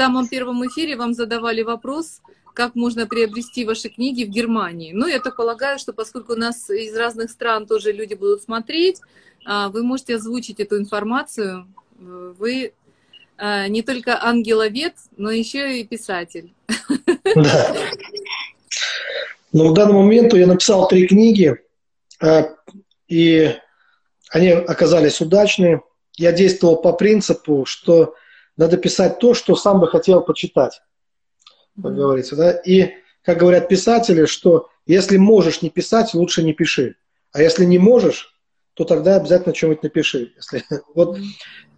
самом первом эфире вам задавали вопрос, как можно приобрести ваши книги в Германии. Ну, я так полагаю, что поскольку нас из разных стран тоже люди будут смотреть, а, вы можете озвучить эту информацию. Вы а, не только ангеловед, но еще и писатель. Да. Ну, к данному моменту я написал три книги, а, и они оказались удачные. Я действовал по принципу, что надо писать то, что сам бы хотел почитать, как говорится. Да? И, как говорят писатели, что если можешь не писать, лучше не пиши. А если не можешь, то тогда обязательно что-нибудь напиши. Если, вот,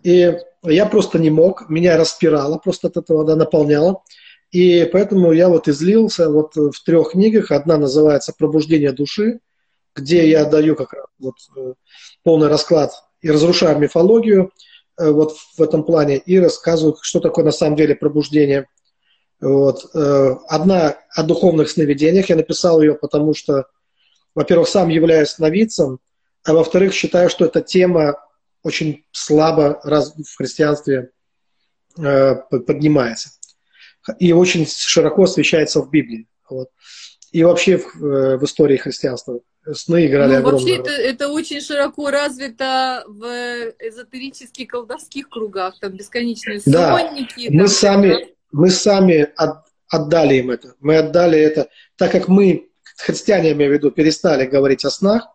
и я просто не мог, меня распирало, просто от этого да, наполняло. И поэтому я вот излился вот в трех книгах. Одна называется «Пробуждение души», где я даю как раз вот э, полный расклад и разрушаю мифологию вот в этом плане и рассказываю, что такое на самом деле пробуждение. Вот. Э, одна о духовных сновидениях. Я написал ее, потому что, во-первых, сам являюсь сновидцем, а во-вторых, считаю, что эта тема очень слабо в христианстве поднимается и очень широко освещается в Библии. Вот. И вообще в, в истории христианства сны играли ну, огромную Вообще это, это очень широко развито в эзотерических колдовских кругах, там бесконечные сонники. Да, мы сами, мы сами от, отдали им это. Мы отдали это, так как мы, христиане, я имею в виду, перестали говорить о снах,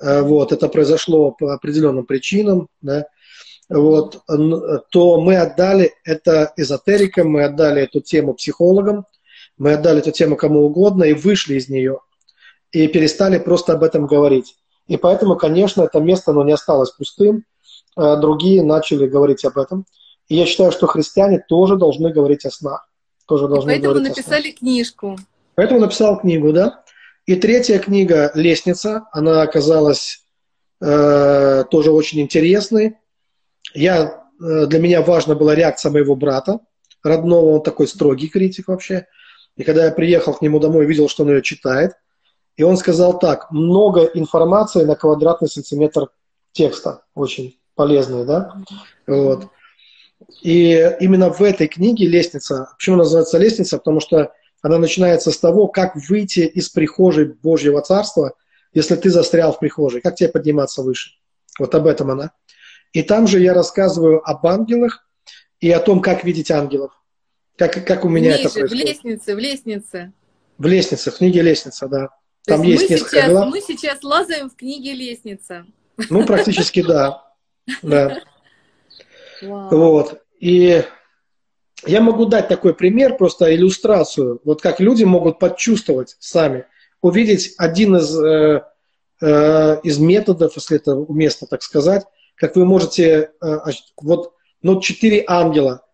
э, вот, это произошло по определенным причинам, да, вот, то мы отдали это эзотерикам, мы отдали эту тему психологам, мы отдали эту тему кому угодно и вышли из нее и перестали просто об этом говорить. И поэтому, конечно, это место оно не осталось пустым. А другие начали говорить об этом. И я считаю, что христиане тоже должны говорить о снах. Тоже должны и поэтому написали книжку. Поэтому написал книгу, да. И третья книга «Лестница», она оказалась э, тоже очень интересной. Я, э, для меня важна была реакция моего брата родного, он такой строгий критик вообще. И когда я приехал к нему домой, видел, что он ее читает – и он сказал так, много информации на квадратный сантиметр текста, очень полезные, да? Вот. И именно в этой книге «Лестница», почему называется «Лестница», потому что она начинается с того, как выйти из прихожей Божьего Царства, если ты застрял в прихожей, как тебе подниматься выше. Вот об этом она. И там же я рассказываю об ангелах и о том, как видеть ангелов. Как, как у меня Ниже, это происходит. В лестнице, в лестнице. В лестнице, в книге «Лестница», да. Там есть, есть мы несколько сейчас, глав. Мы сейчас лазаем в книге «Лестница». Ну, практически да. Да. Вот. И я могу дать такой пример, просто иллюстрацию, вот как люди могут почувствовать сами, увидеть один из, э, э, из методов, если это уместно так сказать, как вы можете, э, вот, ну, четыре ангела.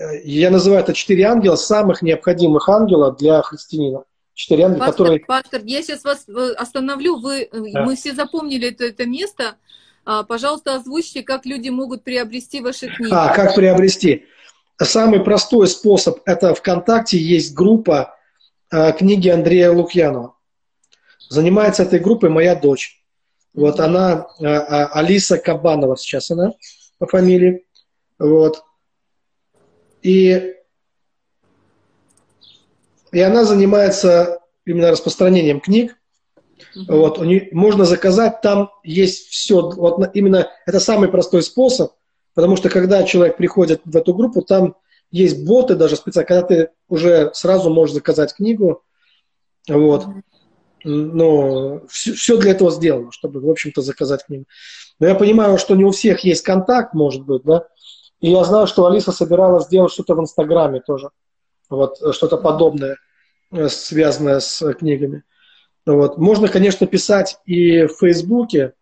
Э, я называю это четыре ангела, самых необходимых ангела для христианина четыре ангела, пастор, которые... Пастор, я сейчас вас э, остановлю. Вы, э, да. Мы все запомнили это, это место. А, пожалуйста, озвучьте, как люди могут приобрести ваши книги. А, как приобрести? Самый простой способ – это ВКонтакте есть группа а, книги Андрея Лукьянова. Занимается этой группой моя дочь. Вот она, а, Алиса Кабанова сейчас она по фамилии. Вот. И и она занимается именно распространением книг. Вот, у нее, можно заказать, там есть все. Вот именно это самый простой способ, потому что когда человек приходит в эту группу, там есть боты даже специально, когда ты уже сразу можешь заказать книгу. Вот. Но все, все для этого сделано, чтобы, в общем-то, заказать книгу. Но я понимаю, что не у всех есть контакт, может быть, да. И я знаю, что Алиса собиралась сделать что-то в Инстаграме тоже вот, э, что-то подобное, э, связанное с книгами. Вот. Можно, конечно, писать и в Фейсбуке,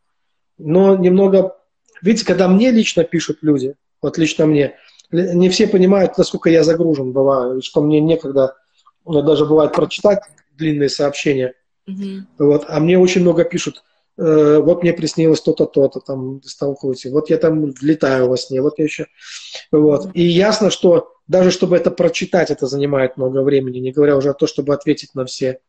но немного... Видите, когда мне лично пишут люди, вот лично мне, не все понимают, насколько я загружен бываю, что мне некогда даже бывает прочитать длинные сообщения. Mm-hmm. Вот. А мне очень много пишут, э, вот мне приснилось то-то, то-то, там столкнуться, вот я там летаю во сне, вот я еще... Вот. И ясно, что даже чтобы это прочитать, это занимает много времени, не говоря уже о том, чтобы ответить на все,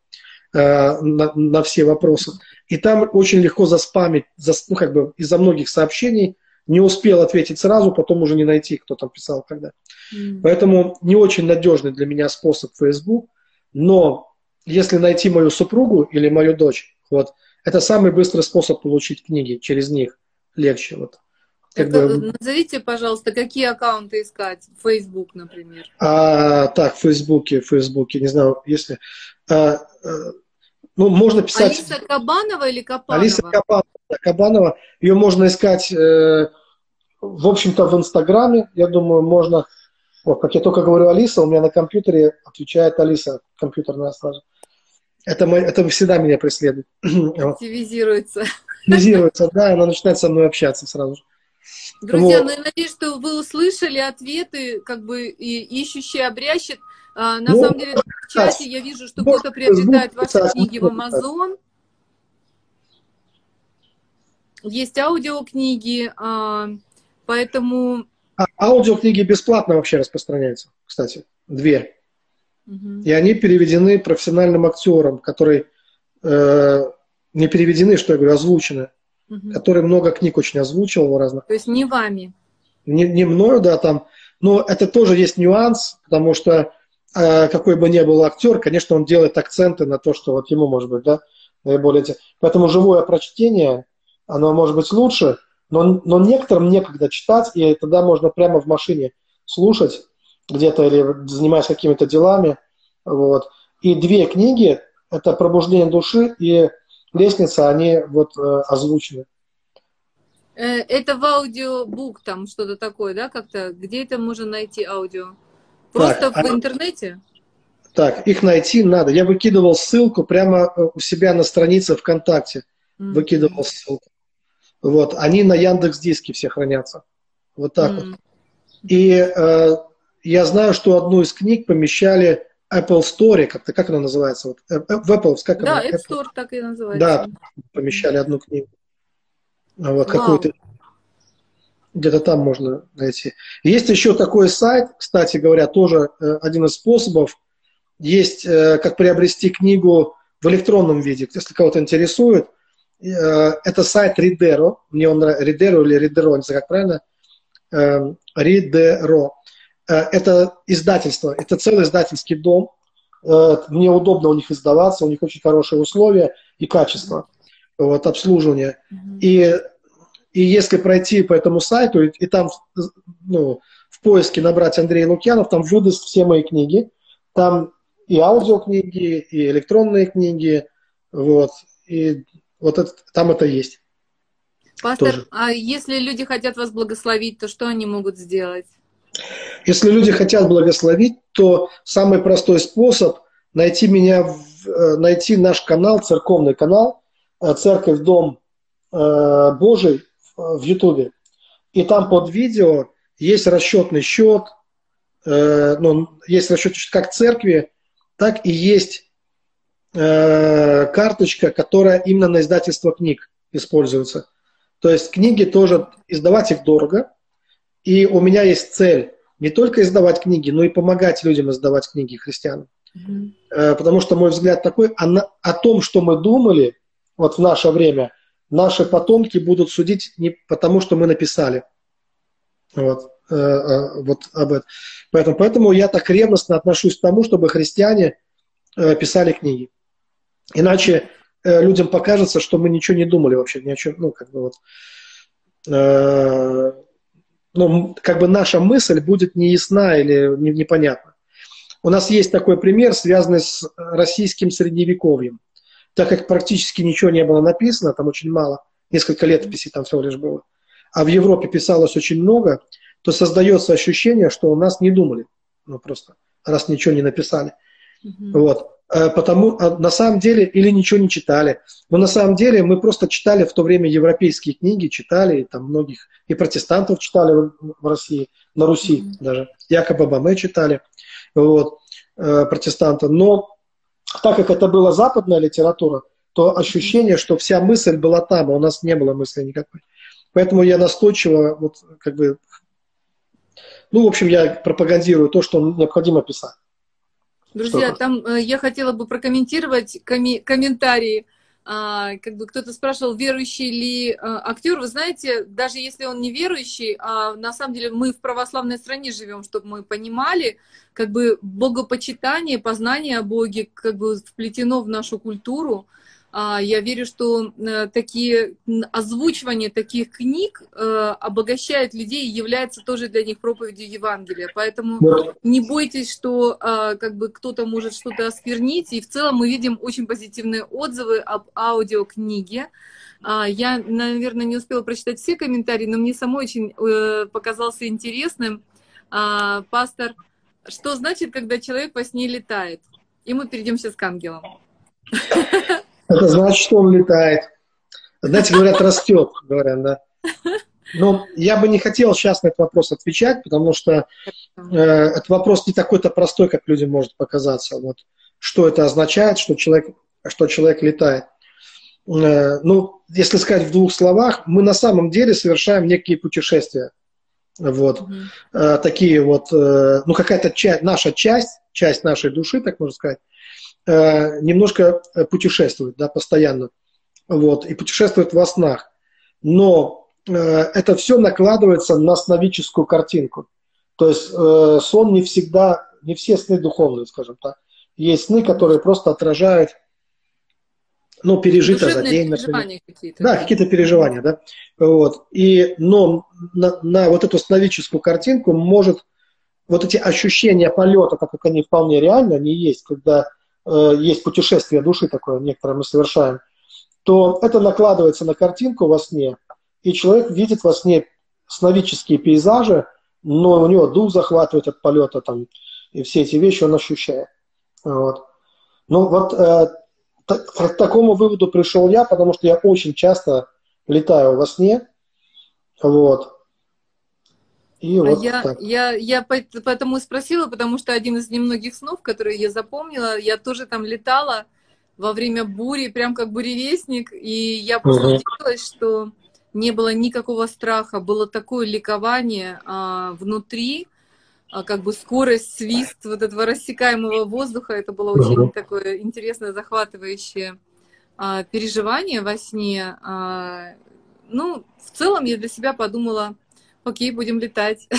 э, на, на все вопросы. И там очень легко заспамить, за, ну, как бы из-за многих сообщений не успел ответить сразу, потом уже не найти, кто там писал когда. Mm. Поэтому не очень надежный для меня способ Facebook, но если найти мою супругу или мою дочь, вот, это самый быстрый способ получить книги, через них легче. Вот. Как бы... Назовите, пожалуйста, какие аккаунты искать? Facebook, например. А, так, в Фейсбуке, в Фейсбуке, не знаю, если... А, а, ну, можно писать... Алиса Кабанова или Капанова? Алиса Кабанова. Кабанова. Ее можно искать, э, в общем-то, в Инстаграме. Я думаю, можно... Вот, как я только говорю Алиса, у меня на компьютере отвечает Алиса, компьютерная сразу. Это, мой, это всегда меня преследует. Активизируется. Активизируется, да, она начинает со мной общаться сразу же. Друзья, вот. ну я надеюсь, что вы услышали ответы, как бы и ищущий обрящет. А, на ну, самом деле в чате я вижу, что кто-то приобретает ваши книги в Amazon. Есть аудиокниги, а, поэтому... А, аудиокниги бесплатно вообще распространяются, кстати, две. Угу. И они переведены профессиональным актером, который э, не переведены, что я говорю, озвучены угу. который много книг очень озвучивал разных. То есть не вами? Не, не мною, да, там. Но это тоже есть нюанс, потому что э, какой бы ни был актер, конечно, он делает акценты на то, что вот ему, может быть, да, наиболее... Поэтому живое прочтение, оно может быть лучше, но, но некоторым некогда читать, и тогда можно прямо в машине слушать где-то или занимаясь какими-то делами. Вот. И две книги – это «Пробуждение души» и лестница, они вот э, озвучены. Э, это в аудиобук там что-то такое, да, как-то? Где это можно найти аудио? Просто так, в а... интернете? Так, их найти надо. Я выкидывал ссылку прямо э, у себя на странице ВКонтакте. Mm-hmm. Выкидывал ссылку. Вот, они на Яндекс Диске все хранятся. Вот так mm-hmm. вот. И э, я знаю, что одну из книг помещали Apple Store, как-то, как она называется? Вот, э, э, в Apple, как да, она? App Store Apple. так и называется. Да, помещали одну книгу. А вот какую-то где-то там можно найти. Есть еще такой сайт, кстати говоря, тоже э, один из способов. Есть, как приобрести книгу в электронном виде, если кого-то интересует. Это сайт Ридеро. Мне он нравится. Ридеро или Ридеро, не знаю, как правильно. Ридеро. Э, это издательство, это целый издательский дом. Э, мне удобно у них издаваться, у них очень хорошие условия и качество вот, обслуживания. И, и если пройти по этому сайту, и, и там ну, в поиске набрать Андрей Лукьянов, там выдаст все мои книги. Там и аудиокниги, и электронные книги. Вот, и вот это, там это есть. Пастор, Тоже. а если люди хотят вас благословить, то что они могут сделать? Если люди хотят благословить, то самый простой способ найти меня, э, найти наш канал, церковный канал, э, Церковь Дом э, Божий в Ютубе. И там под видео есть расчетный счет, ну, есть расчетный счет как церкви, так и есть карточка, которая именно на издательство книг используется. То есть книги тоже, издавать их дорого, и у меня есть цель не только издавать книги, но и помогать людям издавать книги христианам. Mm-hmm. Потому что мой взгляд такой, о, а о том, что мы думали вот в наше время, наши потомки будут судить не потому, что мы написали. Вот, э, э, вот об этом. Поэтому, поэтому я так ревностно отношусь к тому, чтобы христиане писали книги. Иначе людям покажется, что мы ничего не думали вообще, ни о чем, ну, как бы вот ну, как бы наша мысль будет неясна или непонятна. У нас есть такой пример, связанный с российским средневековьем. Так как практически ничего не было написано, там очень мало, несколько летописей там всего лишь было, а в Европе писалось очень много, то создается ощущение, что у нас не думали. Ну, просто, раз ничего не написали. Mm-hmm. Вот. Э, потому а на самом деле или ничего не читали. Но на самом деле мы просто читали в то время европейские книги, читали, там многих и протестантов читали в, в России, на Руси mm-hmm. даже. Якоба Баме читали, вот, э, протестанта. Но так как это была западная литература, то ощущение, что вся мысль была там, а у нас не было мысли никакой. Поэтому я настойчиво, вот, как бы, ну, в общем, я пропагандирую то, что необходимо писать. Друзья, Что? там э, я хотела бы прокомментировать коми- комментарии. а, как бы кто-то спрашивал, верующий ли а, актер. Вы знаете, даже если он не верующий, а на самом деле мы в православной стране живем, чтобы мы понимали, как бы богопочитание, познание о Боге как бы вплетено в нашу культуру. А, я верю, что э, такие озвучивание таких книг э, обогащает людей и является тоже для них проповедью Евангелия. Поэтому не бойтесь, что а, как бы кто-то может что-то осквернить. И в целом мы видим очень позитивные отзывы об аудиокниге. А, я, наверное, не успела прочитать все комментарии, но мне самой очень э, показался интересным. Пастор, что значит, когда человек во сне летает? И мы перейдем сейчас к ангелам. Это значит, что он летает. Знаете, говорят, растет, говорят, да. Но я бы не хотел сейчас на этот вопрос отвечать, потому что э, этот вопрос не такой-то простой, как людям может показаться. Вот, что это означает, что человек, что человек летает. Э, ну, если сказать в двух словах, мы на самом деле совершаем некие путешествия. Вот. Mm-hmm. Э, такие вот, э, ну, какая-то часть, наша часть, часть нашей души, так можно сказать, Э, немножко э, путешествует, да, постоянно. Вот, и путешествует во снах. Но э, это все накладывается на сновидческую картинку. То есть э, сон не всегда, не все сны духовные, скажем так. Есть сны, которые просто отражают ну, пережито за день, например. Какие-то. Да, какие-то переживания, да. Вот. И, но на, на вот эту сновидческую картинку может вот эти ощущения полета, так как они вполне реальны, они есть, когда есть путешествие души такое, некоторое мы совершаем, то это накладывается на картинку во сне, и человек видит во сне сновидческие пейзажи, но у него дух захватывает от полета там, и все эти вещи он ощущает. Вот. Ну вот э, к такому выводу пришел я, потому что я очень часто летаю во сне, вот, и а вот я, так. я, я поэтому спросила, потому что один из немногих снов, которые я запомнила, я тоже там летала во время бури, прям как буревестник, и я просто угу. удивилась, что не было никакого страха, было такое ликование а, внутри, а, как бы скорость, свист вот этого рассекаемого воздуха, это было очень угу. такое интересное, захватывающее а, переживание во сне. А, ну, в целом я для себя подумала, Окей, будем летать.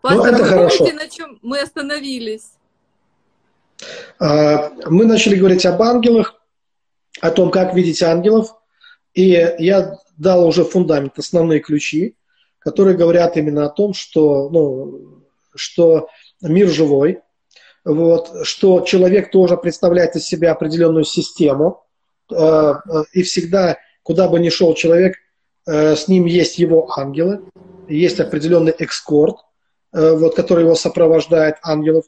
Пастор, ну, помните, на чем мы остановились? А, мы начали говорить об ангелах, о том, как видеть ангелов. И я дал уже фундамент, основные ключи, которые говорят именно о том, что, ну, что мир живой, вот, что человек тоже представляет из себя определенную систему, э, и всегда, куда бы ни шел человек, с ним есть его ангелы, есть определенный экскорт, э, вот, который его сопровождает, ангелов.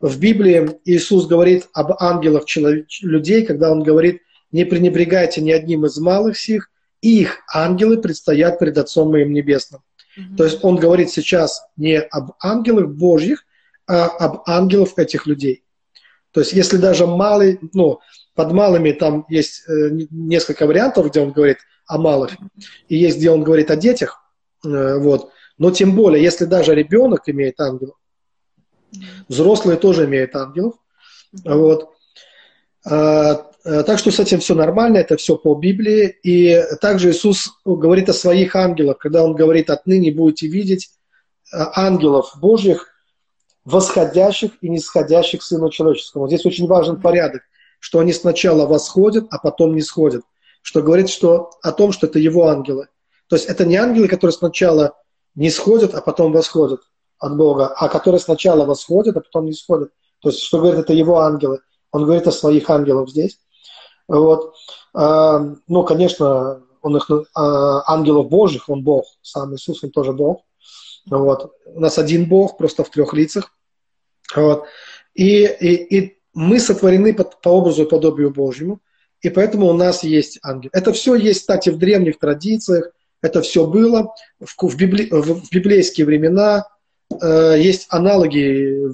В Библии Иисус говорит об ангелах человек, людей, когда Он говорит, не пренебрегайте ни одним из малых сих, их ангелы предстоят пред Отцом моим Небесным. Mm-hmm. То есть Он говорит сейчас не об ангелах Божьих, а об ангелах этих людей. То есть если даже малый, ну, под малыми там есть э, несколько вариантов, где он говорит о малых, и есть, где он говорит о детях, э, вот. Но тем более, если даже ребенок имеет ангелов, взрослые тоже имеют ангелов, вот. А, а, так что с этим все нормально, это все по Библии. И также Иисус говорит о своих ангелах, когда Он говорит, отныне будете видеть а, ангелов Божьих, восходящих и нисходящих Сыну Человеческому. Здесь очень важен порядок, что они сначала восходят, а потом не сходят что говорит что, о том, что это его ангелы. То есть это не ангелы, которые сначала не сходят, а потом восходят от Бога, а которые сначала восходят, а потом не сходят. То есть, что говорит, это его ангелы. Он говорит о своих ангелах здесь. Вот. А, ну, конечно, он их, а, ангелов Божьих, он Бог. Сам Иисус, он тоже Бог. Вот. У нас один Бог, просто в трех лицах. Вот. И, и, и мы сотворены по, по образу и подобию Божьему. И поэтому у нас есть ангел. Это все есть, кстати, в древних традициях. Это все было в, в, библи, в, библейские времена. Э, есть аналоги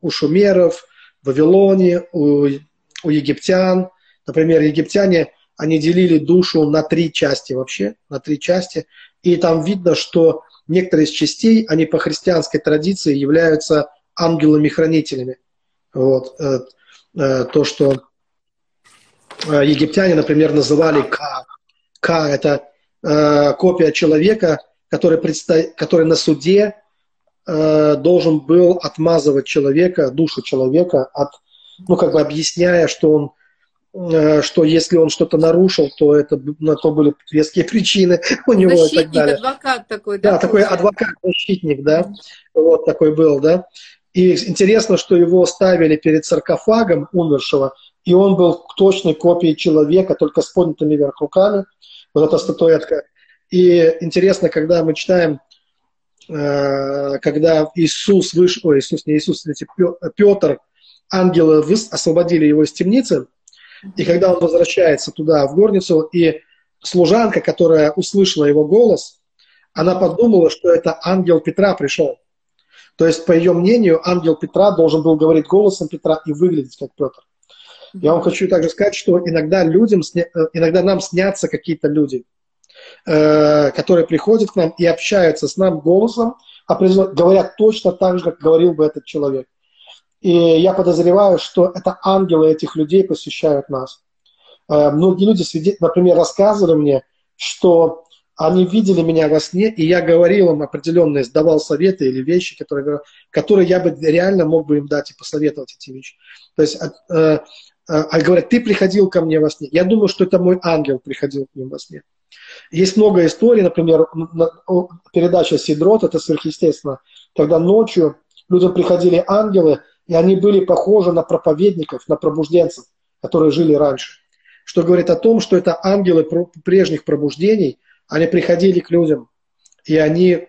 у шумеров, в Вавилоне, у, у египтян. Например, египтяне, они делили душу на три части вообще, на три части. И там видно, что некоторые из частей, они по христианской традиции являются ангелами-хранителями. Вот. Э, э, то, что египтяне, например, называли Ка. Ка – это э, копия человека, который, предста... который на суде э, должен был отмазывать человека, душу человека от, ну, как бы объясняя, что он Э, что если он что-то нарушил, то это на то были веские причины у него защитник, и так далее. адвокат такой, да? Да, такой адвокат-защитник, да, вот такой был, да. И интересно, что его ставили перед саркофагом умершего, и он был точной копией человека, только с поднятыми вверх руками, вот эта статуэтка. И интересно, когда мы читаем, э, когда Иисус вышел, ой, Иисус, не Иисус, Петр, ангелы освободили его из темницы, и когда он возвращается туда, в горницу, и служанка, которая услышала его голос, она подумала, что это ангел Петра пришел. То есть, по ее мнению, ангел Петра должен был говорить голосом Петра и выглядеть как Петр. Я вам хочу также сказать, что иногда людям, э, иногда нам снятся какие-то люди, э, которые приходят к нам и общаются с нам голосом, говорят точно так же, как говорил бы этот человек. И я подозреваю, что это ангелы этих людей посещают нас. Э, многие люди, например, рассказывали мне, что они видели меня во сне, и я говорил им определенные, сдавал советы или вещи, которые, которые я бы реально мог бы им дать и посоветовать эти вещи. То есть а говорят, ты приходил ко мне во сне. Я думаю, что это мой ангел приходил к ним во сне. Есть много историй, например, передача Сидрот, это сверхъестественно, когда ночью людям приходили ангелы, и они были похожи на проповедников, на пробужденцев, которые жили раньше. Что говорит о том, что это ангелы прежних пробуждений, они приходили к людям, и они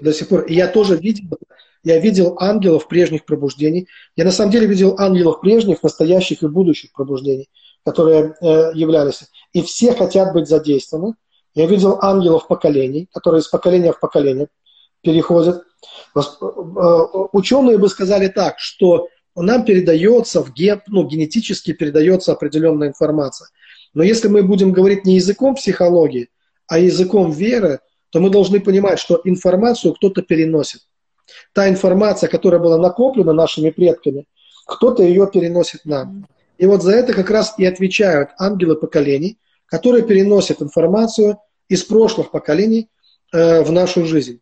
до сих пор... И я тоже видел, я видел ангелов прежних пробуждений. Я на самом деле видел ангелов прежних, настоящих и будущих пробуждений, которые э, являлись. И все хотят быть задействованы. Я видел ангелов поколений, которые из поколения в поколение переходят. Э, ученые бы сказали так, что нам передается в ген, ну, генетически передается определенная информация. Но если мы будем говорить не языком психологии, а языком веры, то мы должны понимать, что информацию кто-то переносит. Та информация, которая была накоплена нашими предками, кто-то ее переносит нам. И вот за это как раз и отвечают ангелы поколений, которые переносят информацию из прошлых поколений э, в нашу жизнь.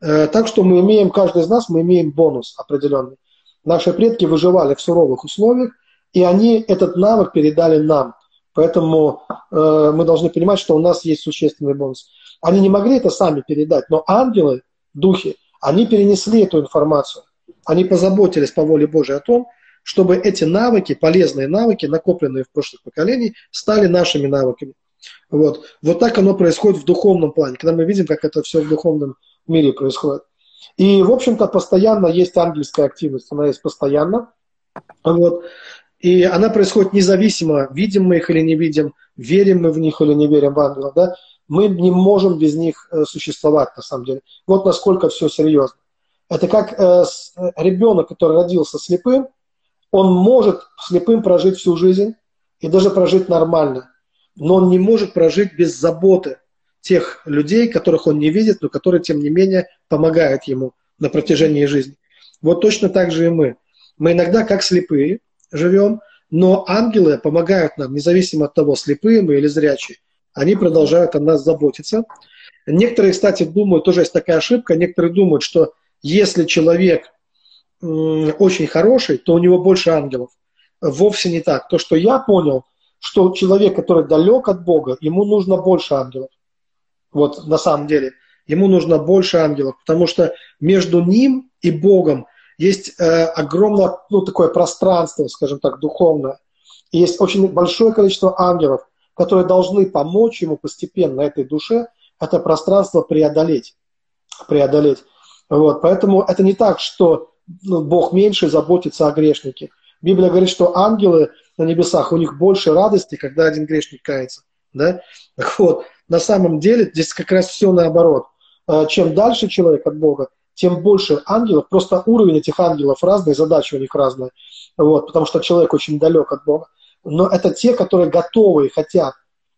Э, так что мы имеем, каждый из нас, мы имеем бонус определенный. Наши предки выживали в суровых условиях, и они этот навык передали нам. Поэтому э, мы должны понимать, что у нас есть существенный бонус. Они не могли это сами передать, но ангелы, духи, они перенесли эту информацию. Они позаботились по воле Божьей о том, чтобы эти навыки, полезные навыки, накопленные в прошлых поколениях, стали нашими навыками. Вот. вот так оно происходит в духовном плане, когда мы видим, как это все в духовном мире происходит. И, в общем-то, постоянно есть ангельская активность, она есть постоянно. Вот. И она происходит независимо, видим мы их или не видим, верим мы в них или не верим в ангелов. Да? Мы не можем без них э, существовать, на самом деле. Вот насколько все серьезно. Это как э, э, ребенок, который родился слепым, он может слепым прожить всю жизнь и даже прожить нормально, но он не может прожить без заботы тех людей, которых он не видит, но которые, тем не менее, помогают ему на протяжении жизни. Вот точно так же и мы. Мы иногда как слепые живем, но ангелы помогают нам, независимо от того, слепые мы или зрячие. Они продолжают о нас заботиться. Некоторые, кстати, думают, тоже есть такая ошибка, некоторые думают, что если человек очень хороший, то у него больше ангелов. Вовсе не так. То, что я понял, что человек, который далек от Бога, ему нужно больше ангелов. Вот на самом деле. Ему нужно больше ангелов, потому что между ним и Богом есть э, огромное, ну, такое пространство, скажем так, духовное. И есть очень большое количество ангелов, которые должны помочь ему постепенно этой душе это пространство преодолеть. преодолеть. Вот. Поэтому это не так, что ну, Бог меньше заботится о грешнике. Библия говорит, что ангелы на небесах, у них больше радости, когда один грешник кается. Да? Вот, на самом деле здесь как раз все наоборот. А, чем дальше человек от Бога, тем больше ангелов. Просто уровень этих ангелов разный, задачи у них разные. Вот, потому что человек очень далек от Бога. Но это те, которые готовы и хотят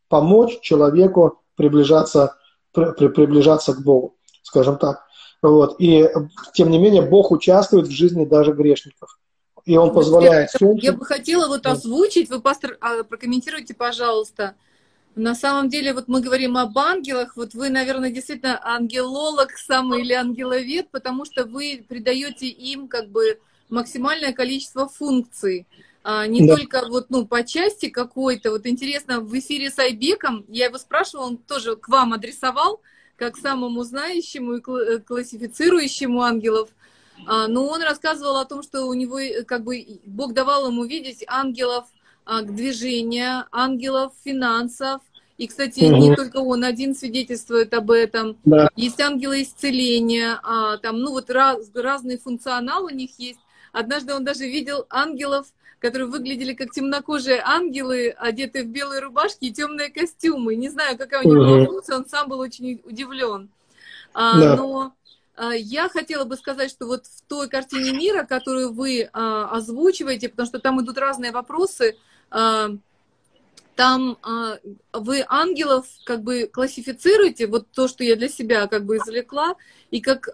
помочь человеку приближаться, при, при, приближаться к Богу, скажем так. Вот. И тем не менее Бог участвует в жизни даже грешников. и он позволяет я, солнцу... Я бы хотела вот озвучить, вы, пастор, а, прокомментируйте, пожалуйста. На самом деле, вот мы говорим об ангелах, вот вы, наверное, действительно ангелолог самый или ангеловед, потому что вы придаете им как бы максимальное количество функций. А, не да. только вот, ну, по части какой-то. Вот интересно, в эфире с Айбеком, я его спрашивала, он тоже к вам адресовал, как самому знающему и э, классифицирующему ангелов. А, но он рассказывал о том, что у него, э, как бы, Бог давал ему видеть ангелов а, к движению, ангелов финансов. И, кстати, угу. не только он один свидетельствует об этом. Да. Есть ангелы исцеления, а, там, ну вот раз, разный функционал у них есть. Однажды он даже видел ангелов, которые выглядели как темнокожие ангелы, одетые в белые рубашки и темные костюмы. Не знаю, какая у была функция, он сам был очень удивлен. А, да. Но а, я хотела бы сказать, что вот в той картине мира, которую вы а, озвучиваете, потому что там идут разные вопросы, а, там а, вы ангелов как бы классифицируете, вот то, что я для себя как бы извлекла, и как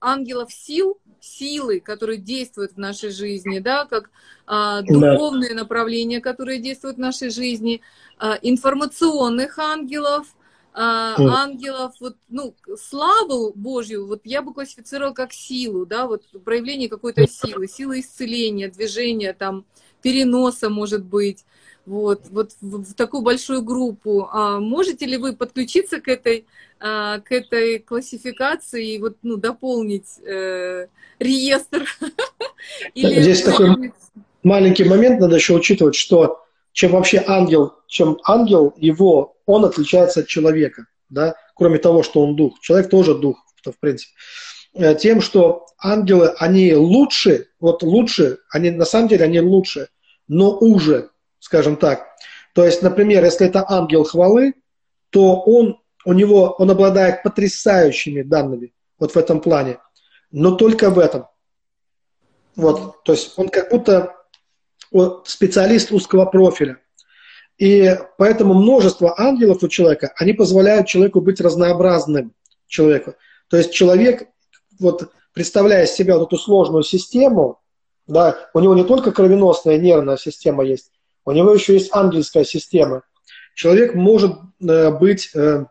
ангелов сил, силы, которые действуют в нашей жизни, да, как а, духовные да. направления, которые действуют в нашей жизни, а, информационных ангелов, а, ангелов, вот, ну, славу Божью, вот я бы классифицировала как силу, да, вот проявление какой-то силы, силы исцеления, движения, там, переноса, может быть, вот, вот в, в такую большую группу. А можете ли вы подключиться к этой, а, к этой классификации и вот, ну, дополнить э, реестр? Или Здесь такой маленький момент надо еще учитывать, что чем вообще ангел, чем ангел, его, он отличается от человека, да, кроме того, что он дух. Человек тоже дух, в принципе. Э, тем, что ангелы, они лучше, вот лучше, они на самом деле они лучше, но уже, скажем так. То есть, например, если это ангел хвалы, то он, у него, он обладает потрясающими данными вот в этом плане, но только в этом. Вот, то есть он как будто специалист узкого профиля. И поэтому множество ангелов у человека, они позволяют человеку быть разнообразным человеку. То есть человек, вот представляя себя вот эту сложную систему, да, у него не только кровеносная нервная система есть, у него еще есть ангельская система. Человек может э, быть, э,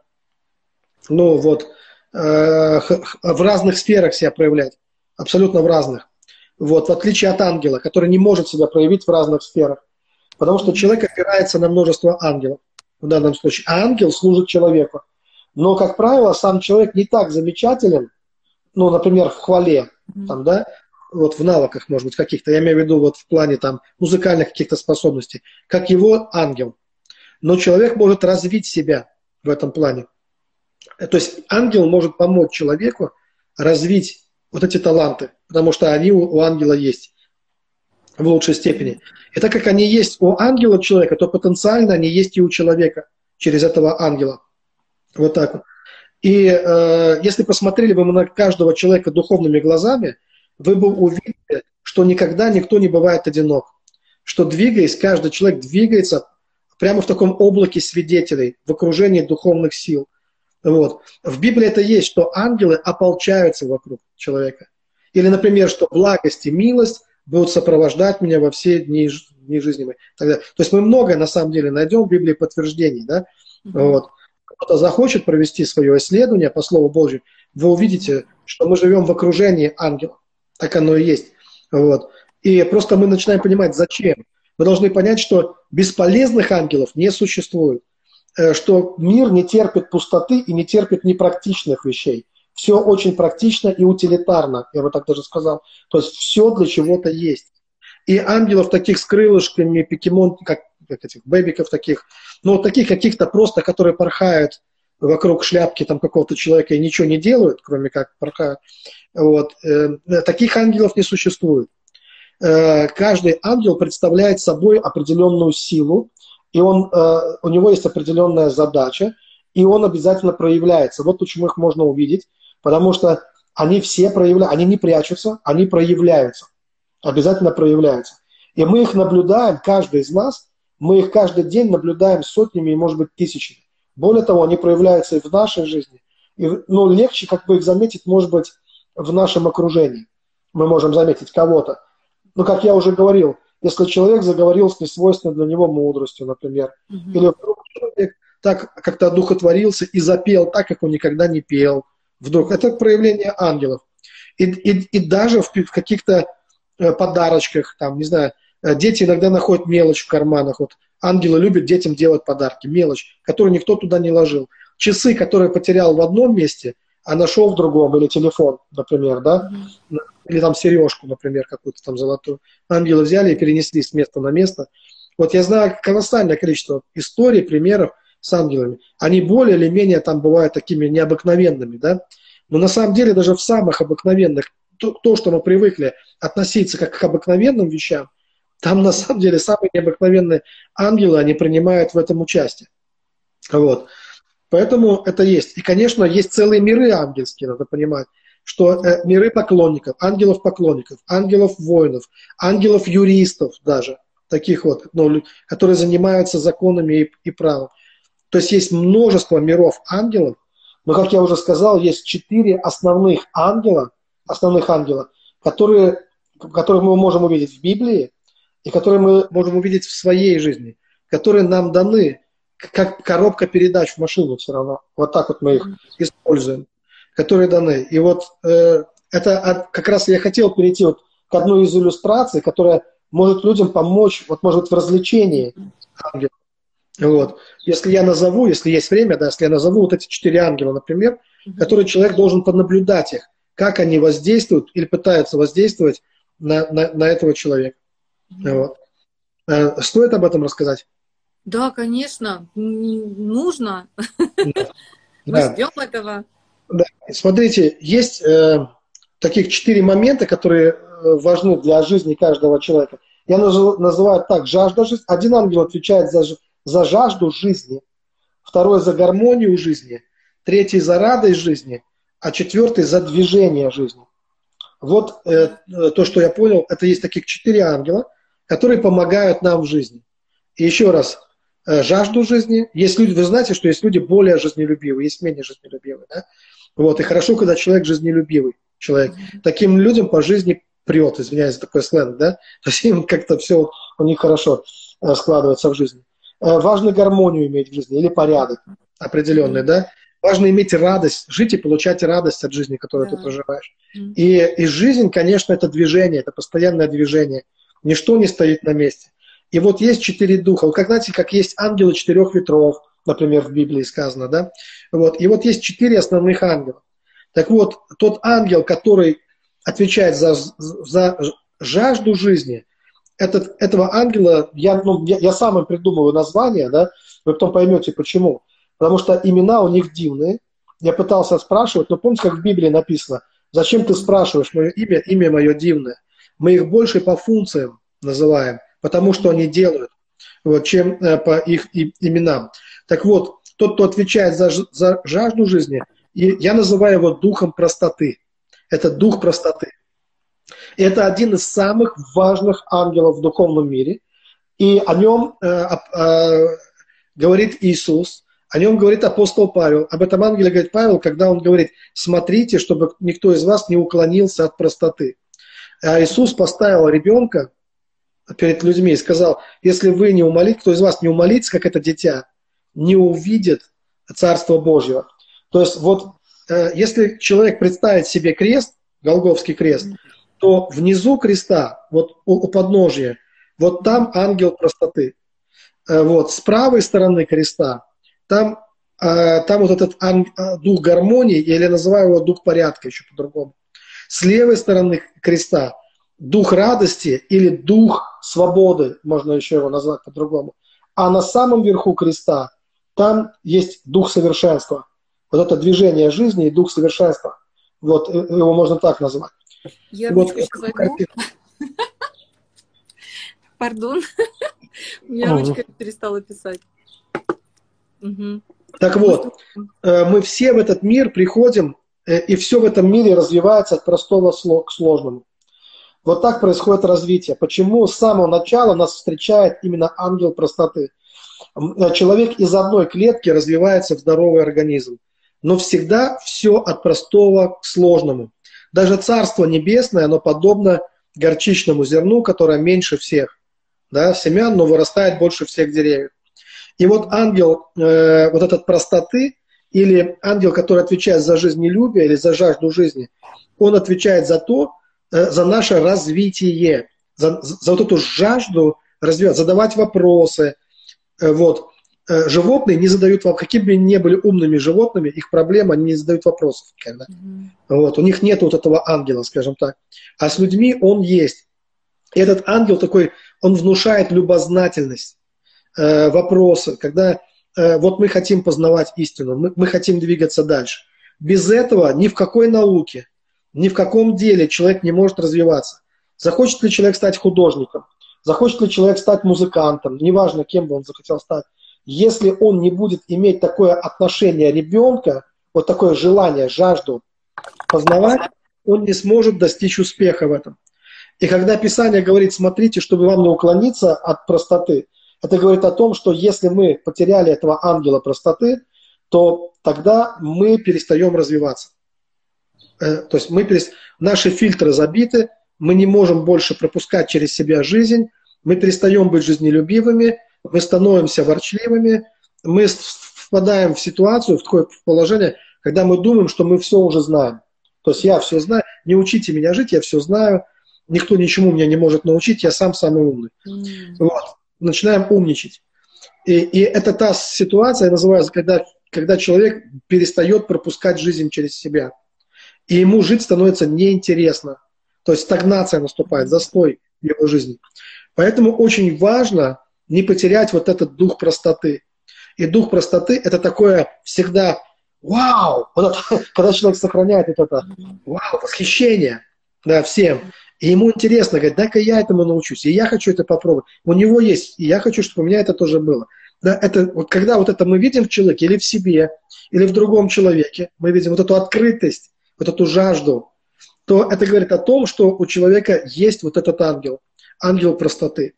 ну вот, э, в разных сферах себя проявлять, абсолютно в разных. Вот, в отличие от ангела, который не может себя проявить в разных сферах. Потому что человек опирается на множество ангелов в данном случае. А ангел служит человеку. Но, как правило, сам человек не так замечателен, ну, например, в хвале, там, да, вот в навыках, может быть, каких-то, я имею в виду вот в плане там музыкальных каких-то способностей, как его ангел. Но человек может развить себя в этом плане. То есть ангел может помочь человеку развить вот эти таланты, потому что они у, у ангела есть в лучшей степени. И так как они есть у ангела человека, то потенциально они есть и у человека через этого ангела. Вот так вот. И э, если посмотрели бы на каждого человека духовными глазами, вы бы увидели, что никогда никто не бывает одинок. Что двигаясь, каждый человек двигается прямо в таком облаке свидетелей, в окружении духовных сил. Вот. В Библии это есть, что ангелы ополчаются вокруг человека. Или, например, что благость и милость будут сопровождать меня во все дни, дни жизни моей. То есть мы многое на самом деле найдем в Библии подтверждений. Да? Mm-hmm. Вот. Кто-то захочет провести свое исследование по Слову Божьему, вы увидите, что мы живем в окружении ангелов. Так оно и есть. Вот. И просто мы начинаем понимать, зачем. Мы должны понять, что бесполезных ангелов не существует. Э, что мир не терпит пустоты и не терпит непрактичных вещей. Все очень практично и утилитарно, я бы так даже сказал. То есть все для чего-то есть. И ангелов таких с крылышками, покемон, как, как этих бэбиков таких, ну, таких каких-то просто, которые порхают вокруг шляпки там какого-то человека и ничего не делают, кроме как порхают. Вот. Э, таких ангелов не существует. Э, каждый ангел представляет собой определенную силу, и он, э, у него есть определенная задача, и он обязательно проявляется. Вот почему их можно увидеть, потому что они все проявляются, они не прячутся, они проявляются, обязательно проявляются. И мы их наблюдаем, каждый из нас, мы их каждый день наблюдаем сотнями и, может быть, тысячами. Более того, они проявляются и в нашей жизни. И, ну, легче как бы их заметить, может быть, в нашем окружении. Мы можем заметить кого-то. Ну, как я уже говорил, если человек заговорил с несвойственной для него мудростью, например, mm-hmm. или вдруг человек так как-то одухотворился и запел так, как он никогда не пел, вдруг, это проявление ангелов. И, и, и даже в, в каких-то э, подарочках, там, не знаю, э, дети иногда находят мелочь в карманах. Вот ангелы любят детям делать подарки, мелочь, которую никто туда не ложил. Часы, которые потерял в одном месте, а нашел в другом, или телефон, например, да, mm-hmm. или там сережку, например, какую-то там золотую. Ангелы взяли и перенесли с места на место. Вот я знаю колоссальное количество историй, примеров с ангелами. Они более или менее там бывают такими необыкновенными, да, но на самом деле даже в самых обыкновенных, то, то что мы привыкли относиться как к обыкновенным вещам, там на самом деле самые необыкновенные ангелы, они принимают в этом участие. Вот. Поэтому это есть. И, конечно, есть целые миры ангельские, надо понимать, что э, миры поклонников, ангелов-поклонников, ангелов-воинов, ангелов-юристов даже, таких вот, ну, которые занимаются законами и, и правом. То есть есть множество миров ангелов, но, как я уже сказал, есть четыре основных ангела, основных ангела, которые, которых мы можем увидеть в Библии и которые мы можем увидеть в своей жизни, которые нам даны как коробка передач в машину все равно. Вот так вот мы их используем, которые даны. И вот э, это как раз я хотел перейти вот к одной из иллюстраций, которая может людям помочь, вот может быть, в развлечении ангелов. Вот. Если я назову, если есть время, да, если я назову вот эти четыре ангела, например, mm-hmm. которые человек должен поднаблюдать их, как они воздействуют или пытаются воздействовать на, на, на этого человека. Вот. Э, стоит об этом рассказать? Да, конечно, нужно. Да. Мы да. ждем этого. Да. Смотрите, есть э, таких четыре момента, которые э, важны для жизни каждого человека. Я называю так, жажда жизни. Один ангел отвечает за, за жажду жизни, второй за гармонию жизни, третий за радость жизни, а четвертый за движение жизни. Вот э, то, что я понял, это есть таких четыре ангела, которые помогают нам в жизни. И еще раз, э, жажду жизни. Есть люди, вы знаете, что есть люди более жизнелюбивые, есть менее жизнелюбивые. Да? Вот, и хорошо, когда человек жизнелюбивый человек. Таким людям по жизни прет, извиняюсь за такой сленг, да? То есть им как-то все у них хорошо э, складывается в жизни. Э, важно гармонию иметь в жизни или порядок определенный, да. Важно иметь радость, жить и получать радость от жизни, которую да. ты проживаешь. И, и жизнь, конечно, это движение, это постоянное движение. Ничто не стоит на месте. И вот есть четыре духа. Вот как, знаете, как есть ангелы четырех ветров, например, в Библии сказано, да? Вот. И вот есть четыре основных ангела. Так вот, тот ангел, который отвечает за, за жажду жизни, этот, этого ангела, я, ну, я, я сам им придумываю название, да, вы потом поймете почему. Потому что имена у них дивные. Я пытался спрашивать, но помните, как в Библии написано, зачем ты спрашиваешь мое имя, имя мое дивное. Мы их больше по функциям называем, потому что они делают, вот, чем э, по их именам. Так вот, тот, кто отвечает за, за жажду жизни, я называю его духом простоты. Это дух простоты. Это один из самых важных ангелов в духовном мире. И о нем э, э, говорит Иисус, о нем говорит апостол Павел. Об этом ангеле говорит Павел, когда он говорит, смотрите, чтобы никто из вас не уклонился от простоты. А Иисус поставил ребенка перед людьми и сказал, если вы не умолите, кто из вас не умолится, как это дитя, не увидит Царство Божьего. То есть вот э, если человек представит себе крест, Голговский крест, то внизу креста, вот у, у подножия, вот там ангел простоты. Э, вот, с правой стороны креста, там, э, там вот этот дух гармонии, или называю его дух порядка еще по-другому. С левой стороны креста дух радости или дух свободы, можно еще его назвать по-другому. А на самом верху креста там есть дух совершенства. Вот это движение жизни и дух совершенства. Вот его можно так назвать. Я вот. Пардон. У меня ручка перестала писать. Так вот, э, мы все в этот мир приходим, э, и все в этом мире развивается от простого к сложному. Вот так происходит развитие. Почему с самого начала нас встречает именно ангел простоты? Э, человек из одной клетки развивается в здоровый организм. Но всегда все от простого к сложному. Даже Царство Небесное, оно подобно горчичному зерну, которое меньше всех да, семян, но вырастает больше всех деревьев. И вот ангел э, вот этот простоты, или ангел, который отвечает за жизнелюбие или за жажду жизни, он отвечает за то, э, за наше развитие, за, за вот эту жажду развивать, задавать вопросы. Э, вот. Э, животные не задают вам, какими бы ни были умными животными, их проблема, они не задают вопросов никогда. Mm-hmm. Вот. У них нет вот этого ангела, скажем так. А с людьми он есть. И этот ангел такой, он внушает любознательность, э, вопросы, когда вот мы хотим познавать истину, мы, мы хотим двигаться дальше. Без этого ни в какой науке, ни в каком деле человек не может развиваться. Захочет ли человек стать художником, захочет ли человек стать музыкантом, неважно, кем бы он захотел стать, если он не будет иметь такое отношение ребенка, вот такое желание, жажду познавать, он не сможет достичь успеха в этом. И когда Писание говорит, смотрите, чтобы вам не уклониться от простоты, это говорит о том, что если мы потеряли этого ангела простоты, то тогда мы перестаем развиваться. Э, то есть мы перест... наши фильтры забиты, мы не можем больше пропускать через себя жизнь, мы перестаем быть жизнелюбивыми, мы становимся ворчливыми, мы впадаем в ситуацию, в такое положение, когда мы думаем, что мы все уже знаем. То есть я все знаю, не учите меня жить, я все знаю, никто ничему меня не может научить, я сам самый умный. Mm. Вот. Начинаем умничать. И, и это та ситуация, называется, когда, когда человек перестает пропускать жизнь через себя. И ему жить становится неинтересно. То есть стагнация наступает, застой в его жизни. Поэтому очень важно не потерять вот этот дух простоты. И дух простоты – это такое всегда вау, когда человек сохраняет вот это вау, восхищение да, всем. И ему интересно, говорит, дай-ка я этому научусь, и я хочу это попробовать. У него есть, и я хочу, чтобы у меня это тоже было. Да, это, вот когда вот это мы видим в человеке, или в себе, или в другом человеке, мы видим вот эту открытость, вот эту жажду, то это говорит о том, что у человека есть вот этот ангел, ангел простоты.